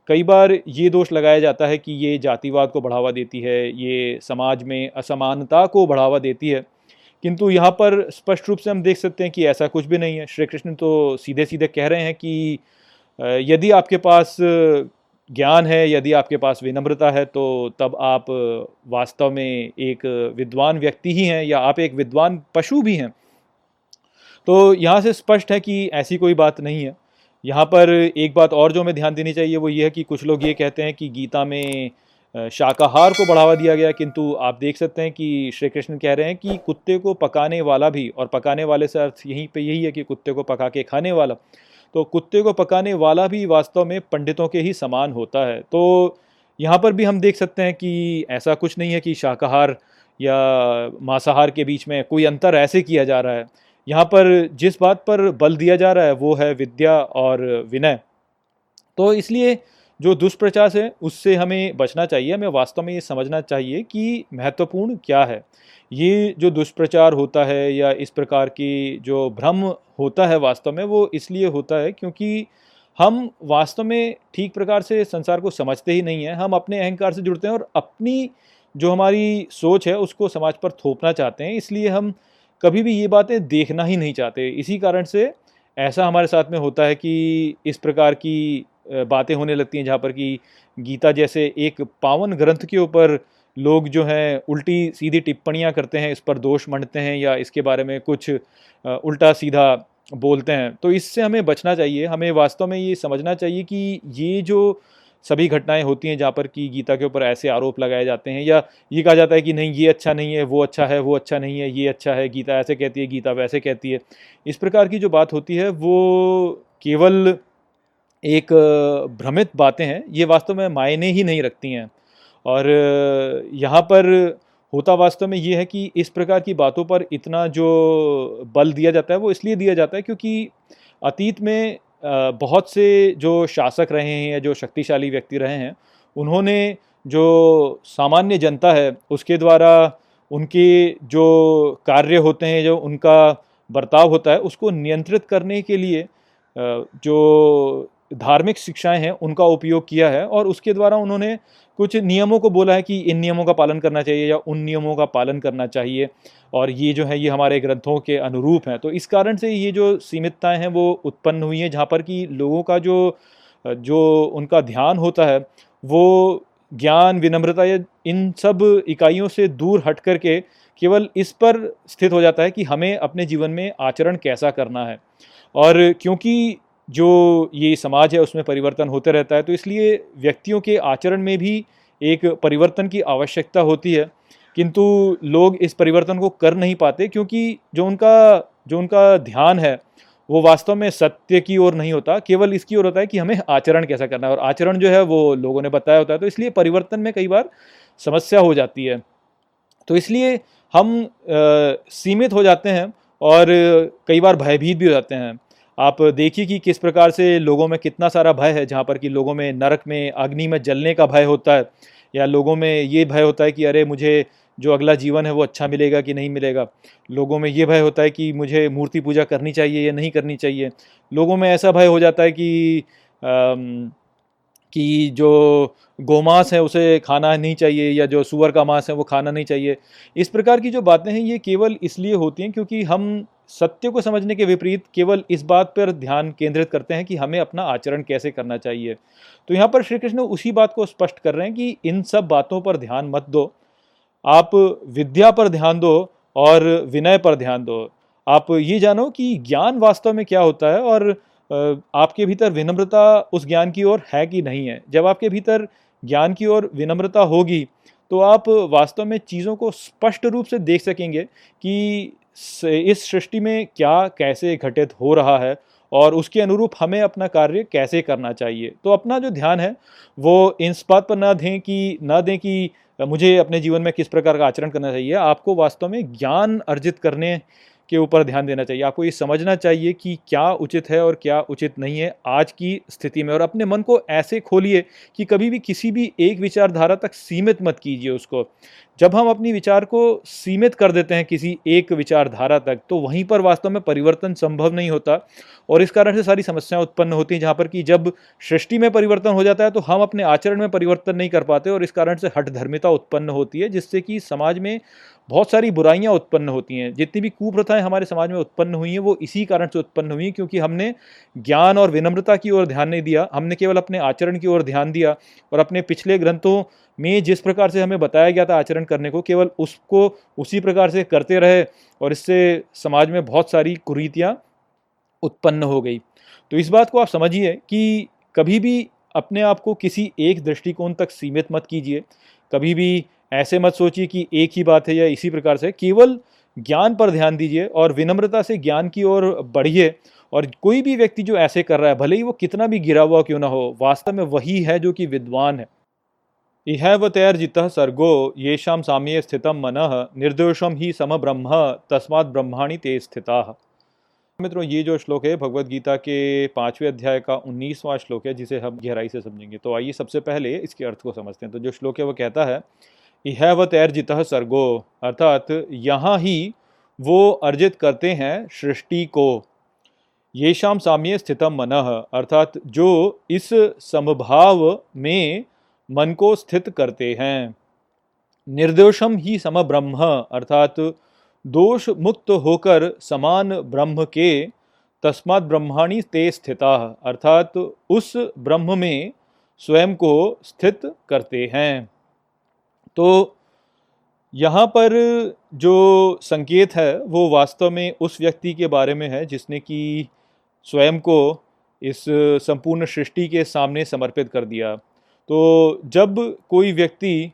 कई बार ये दोष लगाया जाता है कि ये जातिवाद को बढ़ावा देती है, ये समाज में असमानता को बढ़ावा देती है। किंतु यहाँ पर स्पष्ट रूप से हम देख सकते हैं कि ऐसा कुछ भी नहीं है। श्री कृष्ण तो सीधे सीधे कह रहे हैं कि यदि आपके पास ज्ञान है, यदि आपके पास विनम्रता है तो तब आप वास्तव में एक विद्वान व्यक्ति ही हैं या आप एक विद्वान पशु भी हैं। तो यहाँ से स्पष्ट है कि ऐसी कोई बात नहीं है। यहाँ पर एक बात और जो हमें ध्यान देनी चाहिए, वो ये है कि कुछ लोग ये कहते हैं कि गीता में शाकाहार को बढ़ावा दिया गया, किंतु आप देख सकते हैं कि श्री कृष्ण कह रहे हैं कि कुत्ते को पकाने वाला भी, और पकाने वाले से अर्थ यहीं पे यही है कि कुत्ते को पका के खाने वाला। तो कुत्ते को पकाने वाला भी वास्तव में पंडितों के ही समान होता है। तो यहाँ पर भी हम देख सकते हैं कि ऐसा कुछ नहीं है कि शाकाहार या मांसाहार के बीच में कोई अंतर ऐसे किया जा रहा है। यहाँ पर जिस बात पर बल दिया जा रहा है, वो है विद्या और विनय। तो इसलिए जो दुष्प्रचार है उससे हमें बचना चाहिए। हमें वास्तव में ये समझना चाहिए कि महत्वपूर्ण क्या है। ये जो दुष्प्रचार होता है या इस प्रकार की जो भ्रम होता है वास्तव में, वो इसलिए होता है क्योंकि हम वास्तव में ठीक प्रकार से संसार को समझते ही नहीं हैं। हम अपने अहंकार से जुड़ते हैं और अपनी जो हमारी सोच है, उसको समाज पर थोपना चाहते हैं। इसलिए हम कभी भी ये बातें देखना ही नहीं चाहते। इसी कारण से ऐसा हमारे साथ में होता है कि इस प्रकार की बातें होने लगती हैं जहाँ पर कि गीता जैसे एक पावन ग्रंथ के ऊपर लोग जो हैं उल्टी सीधी टिप्पणियाँ करते हैं, इस पर दोष मंडते हैं या इसके बारे में कुछ उल्टा सीधा बोलते हैं। तो इससे हमें बचना चाहिए, हमें वास्तव में ये समझना चाहिए कि ये जो सभी घटनाएँ होती हैं जहाँ पर कि गीता के ऊपर ऐसे आरोप लगाए जाते हैं या ये कहा जाता है कि नहीं, ये अच्छा नहीं है, वो अच्छा है, वो अच्छा नहीं है, ये अच्छा है, गीता ऐसे कहती है, गीता वैसे कहती है। इस प्रकार की जो बात होती है, वो केवल एक भ्रमित बातें हैं, ये वास्तव में मायने ही नहीं रखती हैं। और यहाँ पर होता वास्तव में ये है कि इस प्रकार की बातों पर इतना जो बल दिया जाता है, वो इसलिए दिया जाता है क्योंकि अतीत में बहुत से जो शासक रहे हैं या जो शक्तिशाली व्यक्ति रहे हैं, उन्होंने जो सामान्य जनता है, उसके द्वारा उनके जो कार्य होते हैं, जो उनका बर्ताव होता है, उसको नियंत्रित करने के लिए जो धार्मिक शिक्षाएँ हैं, उनका उपयोग किया है और उसके द्वारा उन्होंने कुछ नियमों को बोला है कि इन नियमों का पालन करना चाहिए या उन नियमों का पालन करना चाहिए और ये जो है, ये हमारे ग्रंथों के अनुरूप हैं। तो इस कारण से ये जो सीमितताएँ हैं, वो उत्पन्न हुई हैं, जहाँ पर कि लोगों का जो जो उनका ध्यान होता है, वो ज्ञान, विनम्रता या इन सब इकाइयों से दूर हट करके केवल इस पर स्थित हो जाता है कि हमें अपने जीवन में आचरण कैसा करना है। और क्योंकि जो ये समाज है उसमें परिवर्तन होते रहता है। तो इसलिए व्यक्तियों के आचरण में भी एक परिवर्तन की आवश्यकता होती है। किंतु लोग इस परिवर्तन को कर नहीं पाते क्योंकि जो उनका जो उनका ध्यान है वो वास्तव में सत्य की ओर नहीं होता। केवल इसकी ओर होता है कि हमें आचरण कैसा करना है और आचरण जो है वो लोगों ने बताया होता है। तो इसलिए परिवर्तन में कई बार समस्या हो जाती है। तो इसलिए हम आ, सीमित हो जाते हैं और कई बार भयभीत भी हो जाते हैं। आप देखिए कि किस प्रकार से लोगों में कितना सारा भय है जहाँ पर कि लोगों में नरक में अग्नि में जलने का भय होता है या लोगों में ये भय होता है कि अरे मुझे जो अगला जीवन है वो अच्छा मिलेगा कि नहीं मिलेगा? लोगों में ये भय होता है कि मुझे मूर्ति पूजा करनी चाहिए या नहीं करनी चाहिए? लोगों में ऐसा भय हो जाता है कि आ, कि जो गोमांस है उसे खाना नहीं चाहिए या जो सुअर का मांस है वो खाना नहीं चाहिए। इस प्रकार की जो बातें हैं ये केवल इसलिए होती हैं क्योंकि हम सत्य को समझने के विपरीत केवल इस बात पर ध्यान केंद्रित करते हैं कि हमें अपना आचरण कैसे करना चाहिए। तो यहाँ पर श्री कृष्ण उसी बात को स्पष्ट कर रहे हैं कि इन सब बातों पर ध्यान मत दो। आप विद्या पर ध्यान दो और विनय पर ध्यान दो। आप ये जानो कि ज्ञान वास्तव में क्या होता है और आपके भीतर विनम्रता उस ज्ञान की ओर है कि नहीं है। जब आपके भीतर ज्ञान की ओर विनम्रता होगी तो आप वास्तव में चीज़ों को स्पष्ट रूप से देख सकेंगे कि इस सृष्टि में क्या, कैसे घटित हो रहा है और उसके अनुरूप हमें अपना कार्य कैसे करना चाहिए। तो अपना जो ध्यान है, वो इस बात पर ना दें कि, ना दें कि मुझे अपने जीवन में किस प्रकार का आचरण करना चाहिए। आपको वास्तव में ज्ञान अर्जित करने के ऊपर ध्यान देना चाहिए। आपको ये समझना चाहिए कि क्या उचित है और क्या उचित नहीं है आज की स्थिति में। और अपने मन को ऐसे खोलिए कि कभी भी किसी भी एक विचारधारा तक सीमित मत कीजिए उसको। जब हम अपनी विचार को सीमित कर देते हैं किसी एक विचारधारा तक तो वहीं पर वास्तव में परिवर्तन संभव नहीं होता और इस कारण से सारी समस्याएँ उत्पन्न होती हैं, जहाँ पर कि जब सृष्टि में परिवर्तन हो जाता है तो हम अपने आचरण में परिवर्तन नहीं कर पाते और इस कारण से हट धर्मिता उत्पन्न होती है, जिससे कि समाज में बहुत सारी बुराइयाँ उत्पन्न होती हैं। जितनी भी कुप्रथाएँ हमारे समाज में उत्पन्न हुई हैं, वो इसी कारण से उत्पन्न हुई हैं, क्योंकि हमने ज्ञान और विनम्रता की ओर ध्यान नहीं दिया, हमने केवल अपने आचरण की ओर ध्यान दिया और अपने पिछले ग्रंथों में जिस प्रकार से हमें बताया गया था आचरण करने को, केवल उसको उसी प्रकार से करते रहे और इससे समाज में बहुत सारी कुरीतियाँ उत्पन्न हो गई। तो इस बात को आप समझिए कि कभी भी अपने आप को किसी एक दृष्टिकोण तक सीमित मत कीजिए। कभी भी ऐसे मत सोचिए कि एक ही बात है या इसी प्रकार से, केवल ज्ञान पर ध्यान दीजिए और विनम्रता से ज्ञान की ओर बढ़िए और कोई भी व्यक्ति जो ऐसे कर रहा है, भले ही वो कितना भी गिरा हुआ क्यों ना हो, वास्तव में वही है जो कि विद्वान है। इहैवतैर्जित सर्गो येषां साम्ये स्थितम मन निर्दोषम ही सम ब्रह्म तस्मात् ब्रह्माणी ते स्थिता। मित्रों, ये जो श्लोक है भगवत गीता के पाँचवें अध्याय का उन्नीसवां श्लोक है, जिसे हम गहराई से समझेंगे। तो आइए सबसे पहले इसके अर्थ को समझते हैं। तो जो श्लोक है, वो कहता है इहैवतैर्जित सर्गो अर्थात यहाँ ही वो अर्जित करते हैं सृष्टि को। ये शाम साम्य स्थितम मन, अर्थात जो इस समभाव में मन को स्थित करते हैं। निर्दोषम ही सम ब्रह्म अर्थात दोष मुक्त होकर समान ब्रह्म के तस्मात् ब्रह्माणी ते स्थिता, अर्थात उस ब्रह्म में स्वयं को स्थित करते हैं। तो यहाँ पर जो संकेत है, वो वास्तव में उस व्यक्ति के बारे में है, जिसने कि स्वयं को इस संपूर्ण सृष्टि के सामने समर्पित कर दिया। तो जब कोई व्यक्ति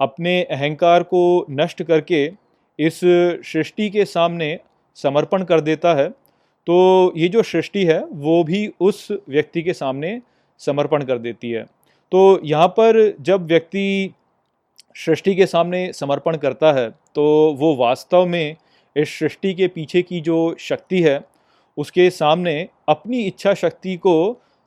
अपने अहंकार को नष्ट करके इस सृष्टि के सामने समर्पण कर देता है तो ये जो सृष्टि है, वो भी उस व्यक्ति के सामने समर्पण कर देती है। तो यहाँ पर जब व्यक्ति सृष्टि के सामने समर्पण करता है तो वो वास्तव में इस सृष्टि के पीछे की जो शक्ति है, उसके सामने अपनी इच्छा शक्ति को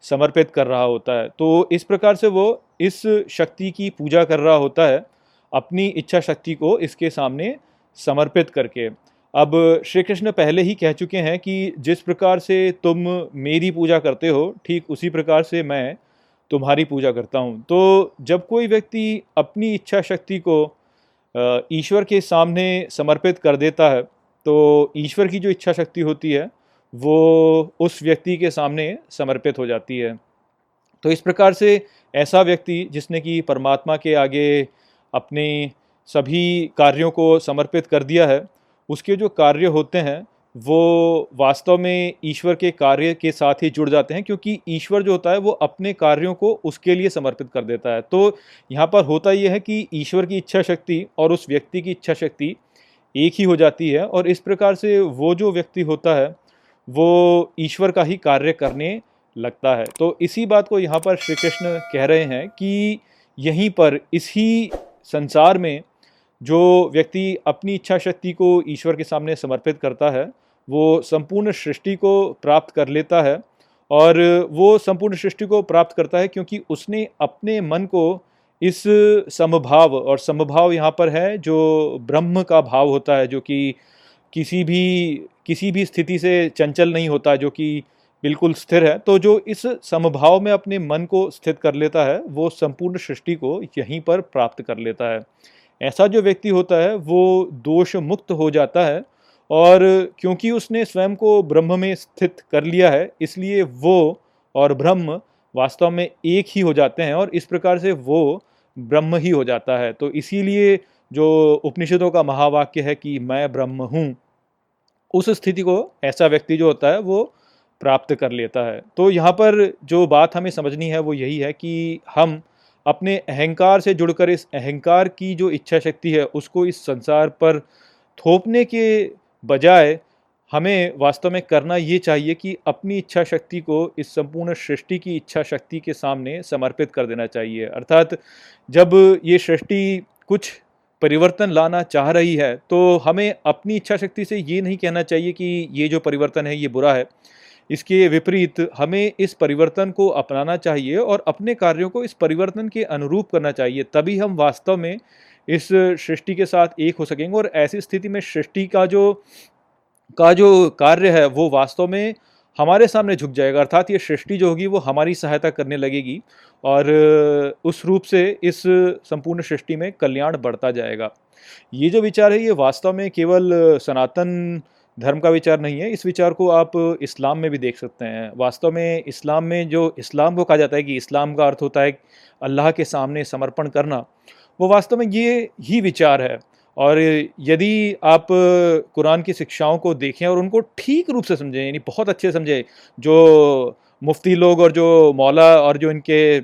समर्पित कर रहा होता है। तो इस प्रकार से वो इस शक्ति की पूजा कर रहा होता है, अपनी इच्छा शक्ति को इसके सामने समर्पित करके। अब श्री कृष्ण पहले ही कह चुके हैं कि जिस प्रकार से तुम मेरी पूजा करते हो, ठीक उसी प्रकार से मैं तुम्हारी पूजा करता हूँ। तो जब कोई व्यक्ति अपनी इच्छा शक्ति को ईश्वर के सामने समर्पित कर देता है तो ईश्वर की जो इच्छा शक्ति होती है वो उस व्यक्ति के सामने समर्पित हो जाती है। तो इस प्रकार से ऐसा व्यक्ति जिसने कि परमात्मा के आगे अपने सभी कार्यों को समर्पित कर दिया है, उसके जो कार्य होते हैं, वो वास्तव में ईश्वर के कार्य के साथ ही जुड़ जाते हैं, क्योंकि ईश्वर जो होता है, वो अपने कार्यों को उसके लिए समर्पित कर देता है। तो यहाँ पर होता यह है कि ईश्वर की इच्छा शक्ति और उस व्यक्ति की इच्छा शक्ति एक ही हो जाती है और इस प्रकार से वो जो व्यक्ति होता है वो ईश्वर का ही कार्य करने लगता है। तो इसी बात को यहाँ पर श्री कृष्ण कह रहे हैं कि यहीं पर, इसी संसार में जो व्यक्ति अपनी इच्छा शक्ति को ईश्वर के सामने समर्पित करता है, वो संपूर्ण सृष्टि को प्राप्त कर लेता है और वो संपूर्ण सृष्टि को प्राप्त करता है क्योंकि उसने अपने मन को इस समभाव और समभाव यहाँ पर है जो ब्रह्म का भाव होता है, जो कि किसी भी किसी भी स्थिति से चंचल नहीं होता, जो कि बिल्कुल स्थिर है। तो जो इस समभाव में अपने मन को स्थित कर लेता है, वो संपूर्ण सृष्टि को यहीं पर प्राप्त कर लेता है। ऐसा जो व्यक्ति होता है, वो दोष मुक्त हो जाता है और क्योंकि उसने स्वयं को ब्रह्म में स्थित कर लिया है, इसलिए वो और ब्रह्म वास्तव में एक ही हो जाते हैं और इस प्रकार से वो ब्रह्म ही हो जाता है। तो इसीलिए जो उपनिषदों का महावाक्य है कि मैं ब्रह्म हूँ, उस स्थिति को ऐसा व्यक्ति जो होता है वो प्राप्त कर लेता है। तो यहाँ पर जो बात हमें समझनी है वो यही है कि हम अपने अहंकार से जुड़कर इस अहंकार की जो इच्छा शक्ति है, उसको इस संसार पर थोपने के बजाय हमें वास्तव में करना ये चाहिए कि अपनी इच्छा शक्ति को इस संपूर्ण सृष्टि की इच्छा शक्ति के सामने समर्पित कर देना चाहिए। अर्थात जब ये सृष्टि कुछ परिवर्तन लाना चाह रही है तो हमें अपनी इच्छा शक्ति से ये नहीं कहना चाहिए कि ये जो परिवर्तन है, ये बुरा है। इसके विपरीत, हमें इस परिवर्तन को अपनाना चाहिए और अपने कार्यों को इस परिवर्तन के अनुरूप करना चाहिए, तभी हम वास्तव में इस सृष्टि के साथ एक हो सकेंगे और ऐसी स्थिति में सृष्टि का जो का जो कार्य है, वो वास्तव में हमारे सामने झुक जाएगा, अर्थात ये सृष्टि जो होगी, वो हमारी सहायता करने लगेगी और उस रूप से इस संपूर्ण सृष्टि में कल्याण बढ़ता जाएगा। ये जो विचार है, ये वास्तव में केवल सनातन धर्म का विचार नहीं है, इस विचार को आप इस्लाम में भी देख सकते हैं। वास्तव में इस्लाम में जो इस्लाम को कहा जाता है कि इस्लाम का अर्थ होता है अल्लाह के सामने समर्पण करना, वो वास्तव में ये ही विचार है और यदि आप कुरान की शिक्षाओं को देखें और उनको ठीक रूप से समझें, यानी बहुत अच्छे समझें, जो मुफ्ती लोग और जो मौला और जो इनके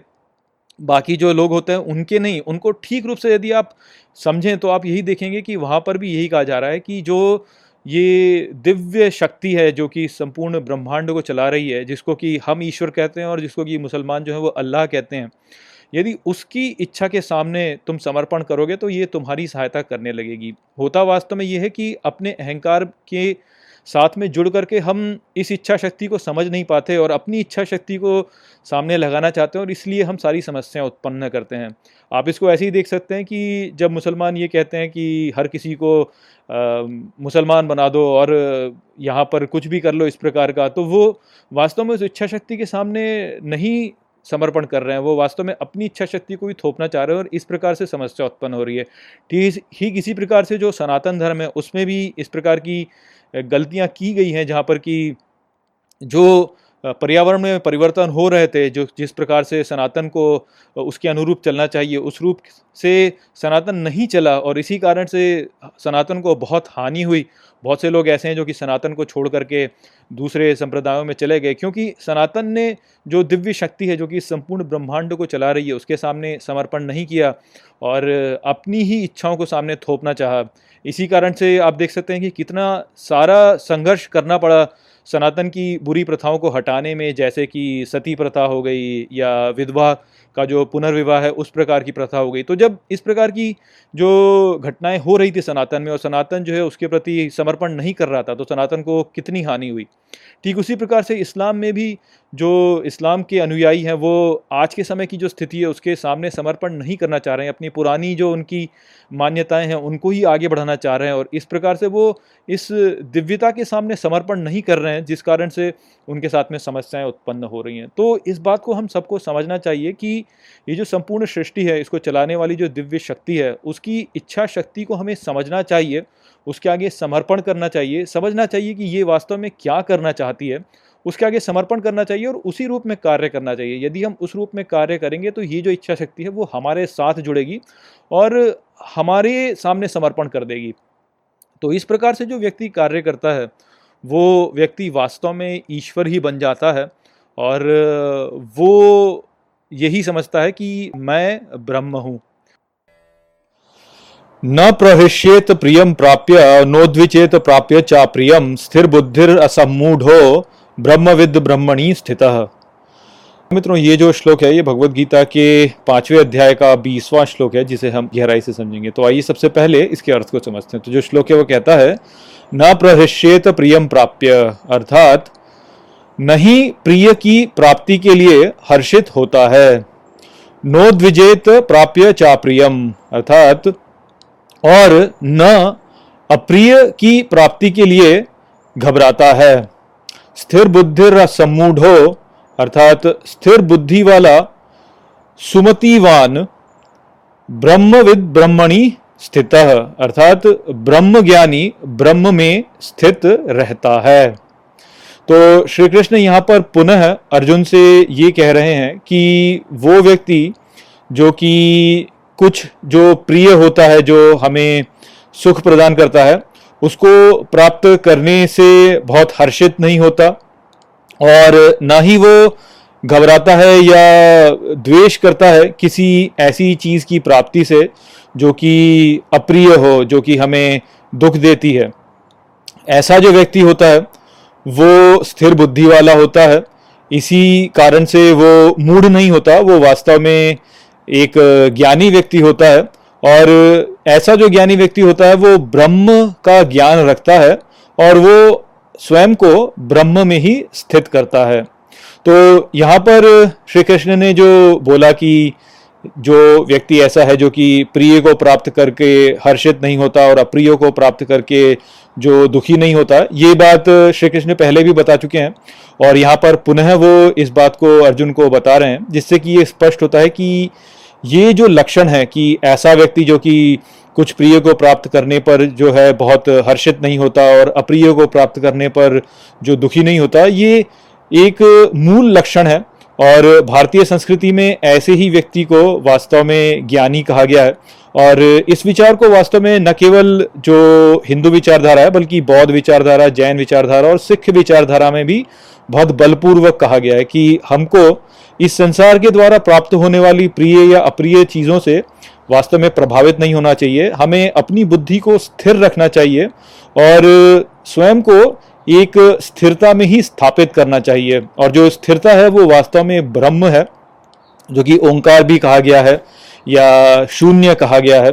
बाकी जो लोग होते हैं, उनके नहीं, उनको ठीक रूप से यदि आप समझें तो आप यही देखेंगे कि वहाँ पर भी यही कहा जा रहा है कि जो ये दिव्य शक्ति है, जो कि संपूर्ण ब्रह्मांड को चला रही है, जिसको कि हम ईश्वर कहते हैं और जिसको कि मुसलमान जो है वो अल्लाह कहते हैं यदि उसकी इच्छा के सामने तुम समर्पण करोगे तो ये तुम्हारी सहायता करने लगेगी। होता वास्तव में ये है कि अपने अहंकार के साथ में जुड़ करके हम इस इच्छा शक्ति को समझ नहीं पाते और अपनी इच्छा शक्ति को सामने लगाना चाहते हैं और इसलिए हम सारी समस्याएँ उत्पन्न करते हैं। आप इसको ऐसे ही देख सकते हैं कि जब मुसलमान ये कहते हैं कि हर किसी को मुसलमान बना दो और यहाँ पर कुछ भी कर लो इस प्रकार का तो वो वास्तव में उस इच्छा शक्ति के सामने नहीं समर्पण कर रहे हैं। वो वास्तव में अपनी इच्छा शक्ति को भी थोपना चाह रहे हैं और इस प्रकार से समस्या उत्पन्न हो रही है। ठीक ही किसी प्रकार से जो सनातन धर्म है, उसमें भी इस प्रकार की गलतियाँ की गई हैं, जहाँ पर कि जो पर्यावरण में परिवर्तन हो रहे थे, जो जिस प्रकार से सनातन को उसके अनुरूप चलना चाहिए, उस रूप से सनातन नहीं चला और इसी कारण से सनातन को बहुत हानि हुई। बहुत से लोग ऐसे हैं जो कि सनातन को छोड़ करके दूसरे संप्रदायों में चले गए, क्योंकि सनातन ने जो दिव्य शक्ति है, जो कि संपूर्ण ब्रह्मांड को चला रही है, उसके सामने समर्पण नहीं किया और अपनी ही इच्छाओं को सामने थोपना चाहा। इसी कारण से आप देख सकते हैं कि कितना सारा संघर्ष करना पड़ा सनातन की बुरी प्रथाओं को हटाने में, जैसे कि सती प्रथा हो गई या विधवा का जो पुनर्विवाह है, उस प्रकार की प्रथा हो गई। तो जब इस प्रकार की जो घटनाएँ हो रही थी सनातन में और सनातन जो है उसके प्रति समर्पण नहीं कर रहा था तो सनातन को कितनी हानि हुई? ठीक उसी प्रकार से इस्लाम में भी जो इस्लाम के अनुयायी हैं, वो आज के समय की जो स्थिति है, उसके सामने समर्पण नहीं करना चाह रहे हैं। अपनी पुरानी जो उनकी मान्यताएँ हैं, उनको ही आगे बढ़ाना चाह रहे हैं और इस प्रकार से वो इस दिव्यता के सामने समर्पण नहीं कर रहे हैं, जिस कारण से उनके साथ में समस्याएँ उत्पन्न हो रही हैं। तो इस बात को हम सबको समझना चाहिए कि ये जो संपूर्ण सृष्टि है, इसको चलाने वाली जो दिव्य शक्ति है, उसकी इच्छा शक्ति को हमें समझना चाहिए उसके आगे समर्पण करना चाहिए, समझना चाहिए कि ये वास्तव में क्या करना चाहती है। उसके आगे समर्पण करना चाहिए और उसी रूप में कार्य करना चाहिए। यदि हम उस रूप में कार्य करेंगे तो ये जो इच्छा शक्ति है वो हमारे साथ जुड़ेगी और हमारे सामने समर्पण कर देगी। तो इस प्रकार से जो व्यक्ति कार्य करता है, वो व्यक्ति वास्तव में ईश्वर ही बन जाता है और वो यही समझता है कि मैं ब्रह्म हूँ। न प्रहृष्येत प्रियम प्राप्य नोद्विचेत प्राप्य चा प्रियम स्थिर बुद्धिर असमूढ़ो ब्रह्मविद ब्रह्मणी स्थित। मित्रों, ये जो श्लोक है, ये भगवत गीता के पाँचवें अध्याय का बीसवां श्लोक है, जिसे हम गहराई से समझेंगे। तो आइए सबसे पहले इसके अर्थ को समझते हैं। तो जो श्लोक है, वो कहता है, न प्रहृष्येत प्रियम प्राप्य अर्थात, नहीं प्रिय की प्राप्ति के लिए हर्षित होता है। नोद्विजेत प्राप्य चा प्रियम अर्थात और न अप्रिय की प्राप्ति के लिए घबराता है। स्थिर बुद्धि सम्मूढ़ो, अर्थात स्थिर बुद्धि वाला सुमतिवान, ब्रह्मविद ब्रह्मणी स्थित, अर्थात ब्रह्म ज्ञानी ब्रह्म में स्थित रहता है। तो श्री कृष्ण यहाँ पर पुनः अर्जुन से ये कह रहे हैं कि वो व्यक्ति जो कि कुछ जो प्रिय होता है, जो हमें सुख प्रदान करता है, उसको प्राप्त करने से बहुत हर्षित नहीं होता और ना ही वो घबराता है या द्वेष करता है किसी ऐसी चीज़ की प्राप्ति से जो कि अप्रिय हो, जो कि हमें दुख देती है। ऐसा जो व्यक्ति होता है, वो स्थिर बुद्धि वाला होता है, इसी कारण से वो मूड नहीं होता, वो वास्तव में एक ज्ञानी व्यक्ति होता है और ऐसा जो ज्ञानी व्यक्ति होता है वो ब्रह्म का ज्ञान रखता है और वो स्वयं को ब्रह्म में ही स्थित करता है। तो यहाँ पर श्री कृष्ण ने जो बोला कि जो व्यक्ति ऐसा है जो कि प्रिय को प्राप्त करके हर्षित नहीं होता और अप्रिय को प्राप्त करके जो दुखी नहीं होता, ये बात श्री कृष्ण पहले भी बता चुके हैं और यहाँ पर पुनः वो इस बात को अर्जुन को बता रहे हैं, जिससे कि ये स्पष्ट होता है कि ये जो लक्षण है कि ऐसा व्यक्ति जो कि कुछ प्रिय को प्राप्त करने पर जो है बहुत हर्षित नहीं होता और अप्रिय को प्राप्त करने पर जो दुखी नहीं होता, ये एक मूल लक्षण है। और भारतीय संस्कृति में ऐसे ही व्यक्ति को वास्तव में ज्ञानी कहा गया है। और इस विचार को वास्तव में न केवल जो हिंदू विचारधारा है, बल्कि बौद्ध विचारधारा, जैन विचारधारा और सिख विचारधारा में भी बहुत बलपूर्वक कहा गया है कि हमको इस संसार के द्वारा प्राप्त होने वाली प्रिय या अप्रिय चीज़ों से वास्तव में प्रभावित नहीं होना चाहिए। हमें अपनी बुद्धि को स्थिर रखना चाहिए और स्वयं को एक स्थिरता में ही स्थापित करना चाहिए। और जो स्थिरता है, वो वास्तव में ब्रह्म है, जो कि ओंकार भी कहा गया है या शून्य कहा गया है।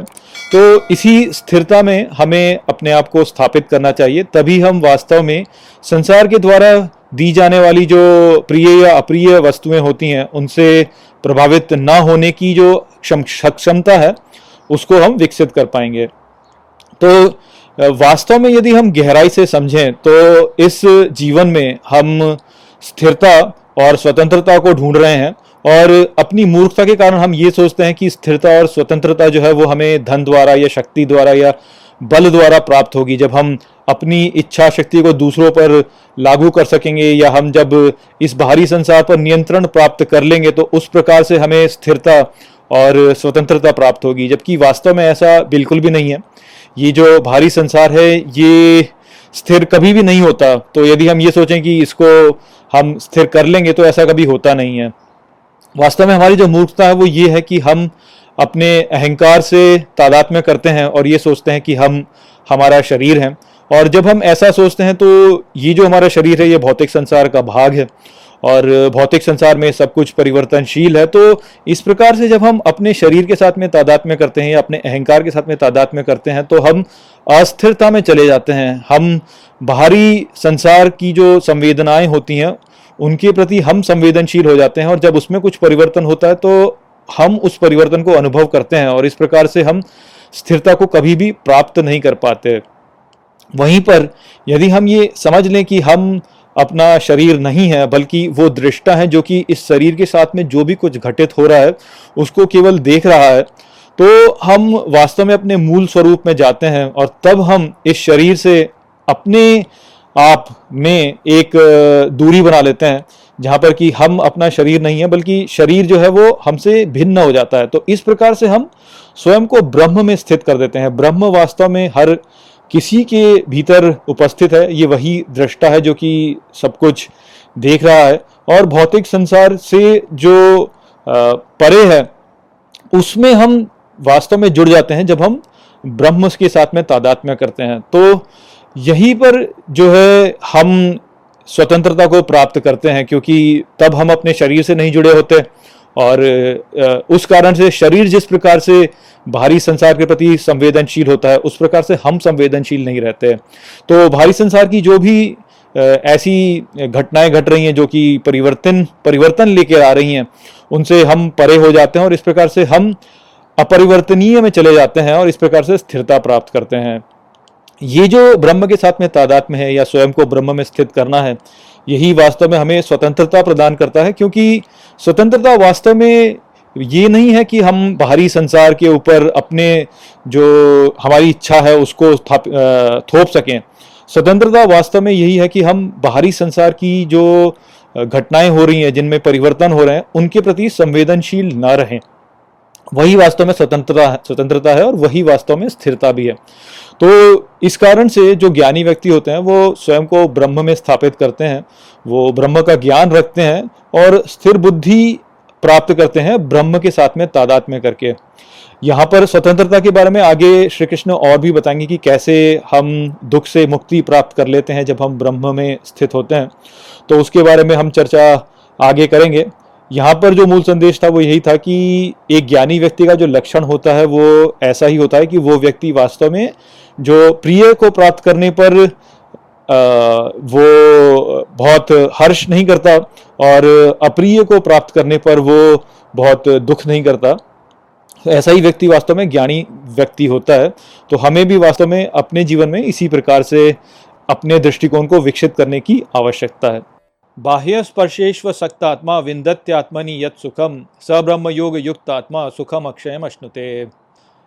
तो इसी स्थिरता में हमें अपने आप को स्थापित करना चाहिए। तभी हम वास्तव में संसार के द्वारा दी जाने वाली जो प्रिय या अप्रिय वस्तुएँ होती हैं, उनसे प्रभावित ना होने की जो क्षमता है, उसको हम विकसित कर पाएँगे। तो वास्तव में यदि हम गहराई से समझें तो इस जीवन में हम स्थिरता और स्वतंत्रता को ढूंढ रहे हैं और अपनी मूर्खता के कारण हम ये सोचते हैं कि स्थिरता और स्वतंत्रता जो है, वो हमें धन द्वारा या शक्ति द्वारा या बल द्वारा प्राप्त होगी। जब हम अपनी इच्छा शक्ति को दूसरों पर लागू कर सकेंगे या हम जब इस बाहरी संसार पर नियंत्रण प्राप्त कर लेंगे तो उस प्रकार से हमें स्थिरता और स्वतंत्रता प्राप्त होगी। जबकि वास्तव में ऐसा बिल्कुल भी नहीं है। ये जो भारी संसार है, ये स्थिर कभी भी नहीं होता। तो यदि हम ये सोचें कि इसको हम स्थिर कर लेंगे तो ऐसा कभी होता नहीं है। वास्तव में हमारी जो मूर्खता है, वो ये है कि हम अपने अहंकार से तादाद में करते हैं और ये सोचते हैं कि हम, हमारा शरीर है। और जब हम ऐसा सोचते हैं तो ये जो हमारा शरीर है, ये भौतिक संसार का भाग है। और भौतिक संसार में सब कुछ परिवर्तनशील है तो इस प्रकार से जब हम अपने शरीर के साथ में तादाद में करते हैं या अपने अहंकार के साथ में तादाद में करते हैं तो हम अस्थिरता में चले जाते हैं। हम बाहरी संसार की जो संवेदनाएँ होती हैं, उनके प्रति हम संवेदनशील हो जाते हैं और जब उसमें कुछ परिवर्तन होता है तो हम उस परिवर्तन को अनुभव करते हैं और इस प्रकार से हम स्थिरता को कभी भी प्राप्त नहीं कर पाते। वहीं पर यदि हम ये समझ लें कि हम अपना शरीर नहीं है, बल्कि वो दृष्टा है जो कि इस शरीर के साथ में जो भी कुछ घटित हो रहा है, उसको केवल देख रहा है तो हम वास्तव में अपने मूल स्वरूप में जाते हैं और तब हम इस शरीर से अपने आप में एक दूरी बना लेते हैं। जहाँ पर कि हम अपना शरीर नहीं है, बल्कि शरीर जो है वो हमसे भिन्न हो जाता है। तो इस प्रकार से हम स्वयं को ब्रह्म में स्थित कर देते हैं। ब्रह्म वास्तव में हर किसी के भीतर उपस्थित है। ये वही दृष्टा है जो कि सब कुछ देख रहा है। और भौतिक संसार से जो परे है, उसमें हम वास्तव में जुड़ जाते हैं जब हम ब्रह्म के साथ में तादात्म्य करते हैं। तो यहीं पर जो है हम स्वतंत्रता को प्राप्त करते हैं, क्योंकि तब हम अपने शरीर से नहीं जुड़े होते। और उस कारण से शरीर जिस प्रकार से भारी संसार के प्रति संवेदनशील होता है, उस प्रकार से हम संवेदनशील नहीं रहते तो भारी संसार की जो भी ऐसी घटनाएँ घट रही हैं, जो कि परिवर्तन परिवर्तन लेकर आ रही हैं, उनसे हम परे हो जाते हैं और इस प्रकार से हम अपरिवर्तनीय में चले जाते हैं और इस प्रकार से स्थिरता प्राप्त करते हैं। ये जो ब्रह्म के साथ में तादाद में है या स्वयं को ब्रह्म में स्थित करना है, यही वास्तव में हमें स्वतंत्रता प्रदान करता है, क्योंकि स्वतंत्रता वास्तव में ये नहीं है कि हम बाहरी संसार के ऊपर अपने जो हमारी इच्छा है उसको थोप सकें। स्वतंत्रता वास्तव में यही है कि हम बाहरी संसार की जो घटनाएँ हो रही हैं, जिनमें परिवर्तन हो रहे हैं, उनके प्रति संवेदनशील ना रहें। वही वास्तव में स्वतंत्रता स्वतंत्रता है और वही वास्तव में स्थिरता भी है। तो इस कारण से जो ज्ञानी व्यक्ति होते हैं, वो स्वयं को ब्रह्म में स्थापित करते हैं, वो ब्रह्म का ज्ञान रखते हैं और स्थिर बुद्धि प्राप्त करते हैं ब्रह्म के साथ में, तादाद में करके। यहाँ पर स्वतंत्रता के बारे में आगे श्री कृष्ण और भी बताएँगे कि कैसे हम दुख से मुक्ति प्राप्त कर लेते हैं जब हम ब्रह्म में स्थित होते हैं। तो उसके बारे में हम चर्चा आगे करेंगे। यहाँ पर जो मूल संदेश था वो यही था कि एक ज्ञानी व्यक्ति का जो लक्षण होता है वो ऐसा ही होता है कि वो व्यक्ति वास्तव में जो प्रिय को प्राप्त करने पर आ, वो बहुत हर्ष नहीं करता और अप्रिय को प्राप्त करने पर वो बहुत दुख नहीं करता। ऐसा ही व्यक्ति वास्तव में ज्ञानी व्यक्ति होता है। तो हमें भी वास्तव में अपने जीवन में इसी प्रकार से अपने दृष्टिकोण को विकसित करने की आवश्यकता है। बाह्य स्पर्शेश्व सक्तात्मा विंदत्यात्मनि यत सुखम। सब्रह्म योग युक्त आत्मा सुखम अक्षयम अश्नुते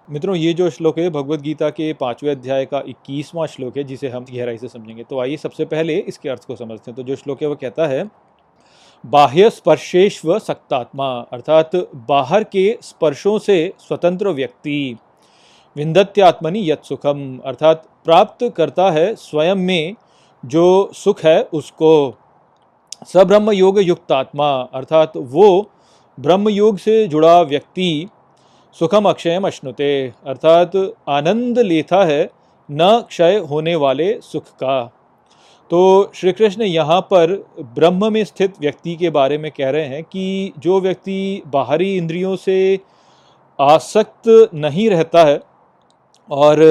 मित्रों, ये जो श्लोक है भगवत गीता के पाँचवें अध्याय का इक्कीसवां श्लोक है, जिसे हम गहराई से समझेंगे। तो आइए सबसे पहले इसके अर्थ को समझते हैं। तो जो श्लोक है, वो कहता है बाह्य स्पर्शेश्व सक्तात्मा अर्थात बाहर के स्पर्शों से स्वतंत्र व्यक्ति विंदत्यात्मनि यत सुखम, अर्थात प्राप्त करता है स्वयं में जो सुख है उसको। सब्रह्म योग युक्त आत्मा अर्थात वो ब्रह्म योग से जुड़ा व्यक्ति सुखम अक्षयम अश्नुते, अर्थात आनंद लेता है न क्षय होने वाले सुख का। तो श्री कृष्ण यहाँ पर ब्रह्म में स्थित व्यक्ति के बारे में कह रहे हैं कि जो व्यक्ति बाहरी इंद्रियों से आसक्त नहीं रहता है और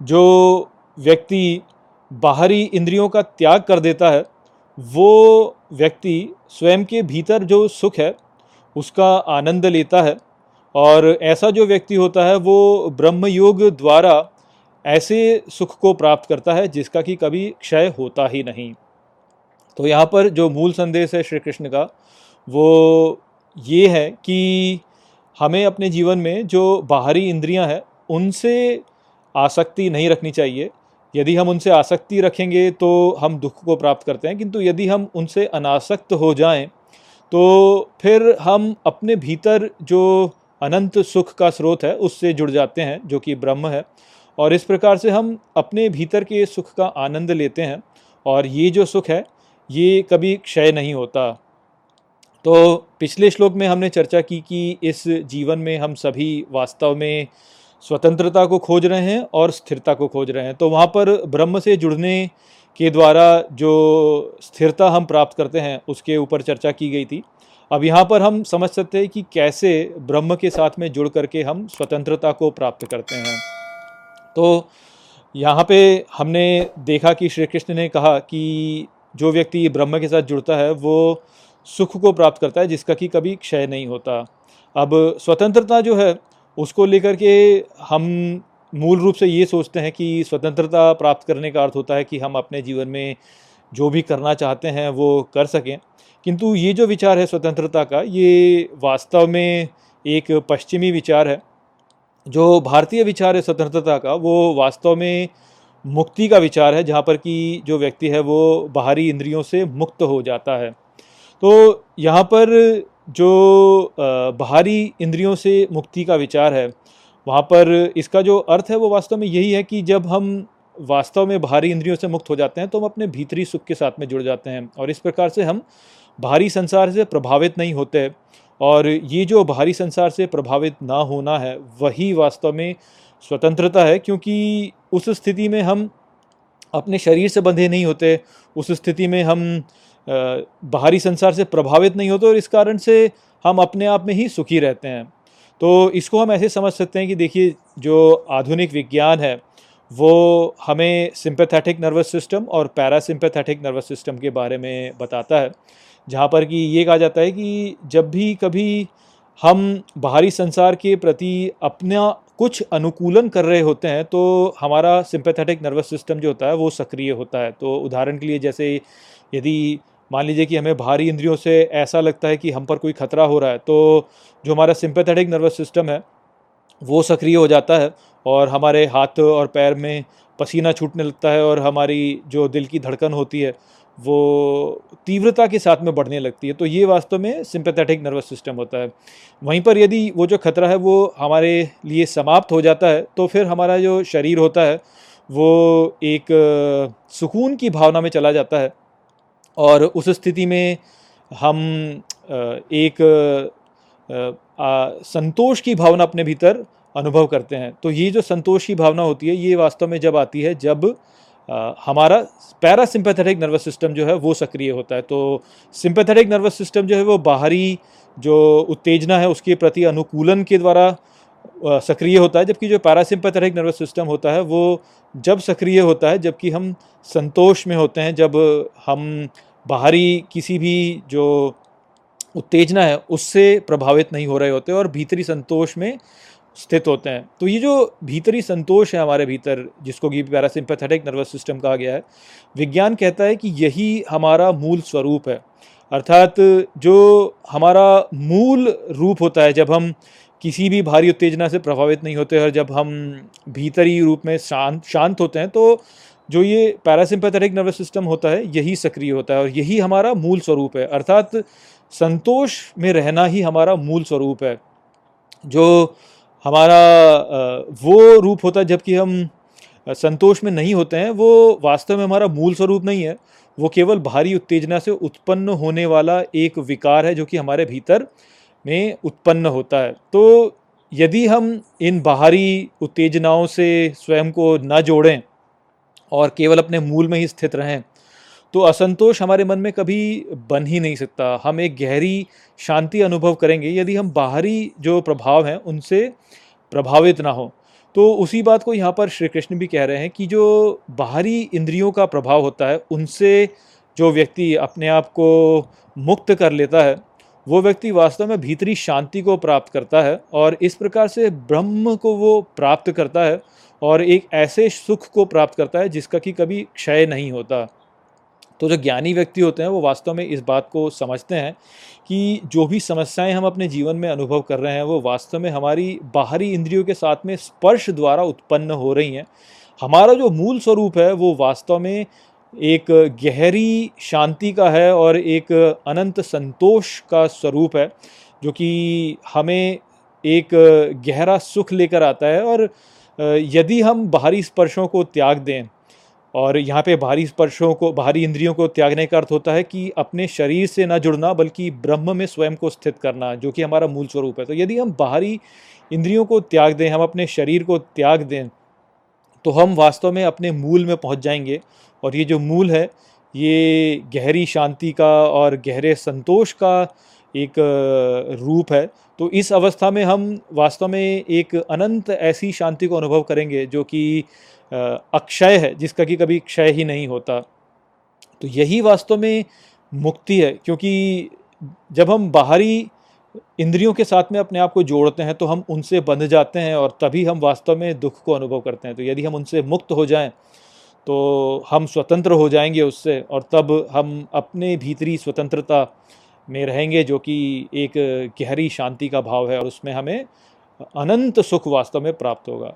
जो व्यक्ति बाहरी इंद्रियों का त्याग कर देता है वो व्यक्ति स्वयं के भीतर जो सुख है, उसका आनंद लेता है और ऐसा जो व्यक्ति होता है, वो ब्रह्म योग द्वारा ऐसे सुख को प्राप्त करता है, जिसका कि कभी क्षय होता ही नहीं। तो यहाँ पर जो मूल संदेश है श्री कृष्ण का, वो ये है कि हमें अपने जीवन में जो बाहरी इंद्रियाँ हैं, उनसे आसक्ति नहीं रखनी चाहिए। यदि हम उनसे आसक्ति रखेंगे तो हम दुख को प्राप्त करते हैं, किंतु यदि हम उनसे अनासक्त हो जाएँ तो फिर हम अपने भीतर जो अनंत सुख का स्रोत है, उससे जुड़ जाते हैं, जो कि ब्रह्म है। और इस प्रकार से हम अपने भीतर के सुख का आनंद लेते हैं, और ये जो सुख है, ये कभी क्षय नहीं होता। तो पिछले श्लोक में हमने चर्चा की कि इस जीवन में हम सभी वास्तव में स्वतंत्रता को खोज रहे हैं और स्थिरता को खोज रहे हैं। तो वहाँ पर ब्रह्म से जुड़ने के द्वारा जो स्थिरता हम प्राप्त करते हैं, उसके ऊपर चर्चा की गई थी। अब यहाँ पर हम समझ सकते हैं कि कैसे ब्रह्म के साथ में जुड़ करके हम स्वतंत्रता को प्राप्त करते हैं। तो यहाँ पे हमने देखा कि श्री कृष्ण ने कहा कि जो व्यक्ति ब्रह्म के साथ जुड़ता है, वो सुख को प्राप्त करता है, जिसका कि कभी क्षय नहीं होता। अब स्वतंत्रता जो है उसको लेकर के हम मूल रूप से ये सोचते हैं कि स्वतंत्रता प्राप्त करने का अर्थ होता है कि हम अपने जीवन में जो भी करना चाहते हैं वो कर सकें। किंतु ये जो विचार है स्वतंत्रता का, ये वास्तव में एक पश्चिमी विचार है। जो भारतीय विचार है स्वतंत्रता का, वो वास्तव में मुक्ति का विचार है, जहाँ पर कि जो व्यक्ति है वो बाहरी इंद्रियों से मुक्त हो जाता है। तो यहाँ पर जो बाहरी इंद्रियों से मुक्ति का विचार है, वहाँ पर इसका जो अर्थ है वो वास्तव में यही है कि जब हम वास्तव में बाहरी इंद्रियों से मुक्त हो जाते हैं तो हम अपने भीतरी सुख के साथ में जुड़ जाते हैं और इस प्रकार से हम बाहरी संसार से प्रभावित नहीं होते और ये जो बाहरी संसार से प्रभावित ना होना है, वही वास्तव में स्वतंत्रता है क्योंकि उस स्थिति में हम अपने शरीर से बंधे नहीं होते, उस स्थिति में हम बाहरी संसार से प्रभावित नहीं होते और इस कारण से हम अपने आप में ही सुखी रहते हैं। तो इसको हम ऐसे समझ सकते हैं कि देखिए, जो आधुनिक विज्ञान है, वो हमें सिंपैथेटिक नर्वस सिस्टम और पैरासिम्पैथेटिक नर्वस सिस्टम के बारे में बताता है। जहाँ पर कि ये कहा जाता है कि जब भी कभी हम बाहरी संसार के प्रति अपना कुछ अनुकूलन कर रहे होते हैं तो हमारा सिंपैथेटिक नर्वस सिस्टम जो होता है, वो सक्रिय होता है। तो उदाहरण के लिए जैसे यदि मान लीजिए कि हमें भारी इंद्रियों से ऐसा लगता है कि हम पर कोई खतरा हो रहा है तो जो हमारा सिंपैथेटिक नर्वस सिस्टम है, वो सक्रिय हो जाता है और हमारे हाथ और पैर में पसीना छूटने लगता है और हमारी जो दिल की धड़कन होती है, वो तीव्रता के साथ में बढ़ने लगती है। तो ये वास्तव में सिंपैथेटिक नर्वस सिस्टम होता है। वहीं पर यदि वो जो खतरा है, वो हमारे लिए समाप्त हो जाता है तो फिर हमारा जो शरीर होता है, वो एक सुकून की भावना में चला जाता है। और उस स्थिति में हम एक संतोष की भावना अपने भीतर अनुभव करते हैं। तो ये जो संतोष की भावना होती है, ये वास्तव में जब आती है, जब हमारा पैरासिम्पैथेटिक नर्वस सिस्टम जो है, वो सक्रिय होता है। तो सिंपैथेटिक नर्वस सिस्टम जो है, वो बाहरी जो उत्तेजना है, उसके प्रति अनुकूलन के द्वारा सक्रिय होता है। जबकि जो पैरासिम्पैथेटिक नर्वस सिस्टम होता है, वो जब सक्रिय होता है, जबकि हम संतोष में होते हैं, जब हम बाहरी किसी भी जो उत्तेजना है, उससे प्रभावित नहीं हो रहे होते और भीतरी संतोष में स्थित होते हैं। तो ये जो भीतरी संतोष है हमारे भीतर, जिसको कि पैरासिम्पैथेटिक नर्वस सिस्टम कहा गया है, विज्ञान कहता है कि यही हमारा मूल स्वरूप है। अर्थात जो हमारा मूल रूप होता है, जब हम किसी भी भारी उत्तेजना से प्रभावित नहीं होते और जब हम भीतरी रूप में शांत शांत होते हैं तो जो ये पैरासिम्पैथेटिक नर्वस सिस्टम होता है, यही सक्रिय होता है और यही हमारा मूल स्वरूप है। अर्थात संतोष में रहना ही हमारा मूल स्वरूप है। जो हमारा वो रूप होता है, जबकि हम संतोष में नहीं होते हैं, वो वास्तव में हमारा मूल स्वरूप नहीं है। वो केवल भारी उत्तेजना से उत्पन्न होने वाला एक विकार है, जो कि हमारे भीतर में उत्पन्न होता है। तो यदि हम इन बाहरी उत्तेजनाओं से स्वयं को न जोड़ें और केवल अपने मूल में ही स्थित रहें तो असंतोष हमारे मन में कभी बन ही नहीं सकता। हम एक गहरी शांति अनुभव करेंगे, यदि हम बाहरी जो प्रभाव हैं, उनसे प्रभावित ना हो। तो उसी बात को यहाँ पर श्री कृष्ण भी कह रहे हैं कि जो बाहरी इंद्रियों का प्रभाव होता है, उनसे जो व्यक्ति अपने आप को मुक्त कर लेता है, वो व्यक्ति वास्तव में भीतरी शांति को प्राप्त करता है और इस प्रकार से ब्रह्म को वो प्राप्त करता है और एक ऐसे सुख को प्राप्त करता है जिसका कि कभी क्षय नहीं होता। तो जो ज्ञानी व्यक्ति होते हैं वो वास्तव में इस बात को समझते हैं कि जो भी समस्याएँ हम अपने जीवन में अनुभव कर रहे हैं, वो वास्तव में हमारी बाहरी इंद्रियों के साथ में स्पर्श द्वारा उत्पन्न हो रही हैं। हमारा जो मूल स्वरूप है, वो वास्तव में एक गहरी शांति का है और एक अनंत संतोष का स्वरूप है, जो कि हमें एक गहरा सुख लेकर आता है और यदि हम बाहरी स्पर्शों को त्याग दें, और यहाँ पे बाहरी स्पर्शों को, बाहरी इंद्रियों को त्यागने का अर्थ होता है कि अपने शरीर से न जुड़ना, बल्कि ब्रह्म में स्वयं को स्थित करना, जो कि हमारा मूल स्वरूप है। तो यदि हम बाहरी इंद्रियों को त्याग दें, हम अपने शरीर को त्याग दें तो हम वास्तव में अपने मूल में पहुँच जाएँगे, और ये जो मूल है, ये गहरी शांति का और गहरे संतोष का एक रूप है। तो इस अवस्था में हम वास्तव में एक अनंत ऐसी शांति को अनुभव करेंगे जो कि अक्षय है, जिसका कि कभी क्षय ही नहीं होता। तो यही वास्तव में मुक्ति है, क्योंकि जब हम बाहरी इंद्रियों के साथ में अपने आप को जोड़ते हैं तो हम उनसे बंध जाते हैं और तभी हम वास्तव में दुख को अनुभव करते हैं। तो यदि हम उनसे मुक्त हो जाएँ तो हम स्वतंत्र हो जाएँगे उससे और तब हम अपने भीतरी स्वतंत्रता में रहेंगे, जो कि एक गहरी शांति का भाव है और उसमें हमें अनंत सुख वास्तव में प्राप्त होगा।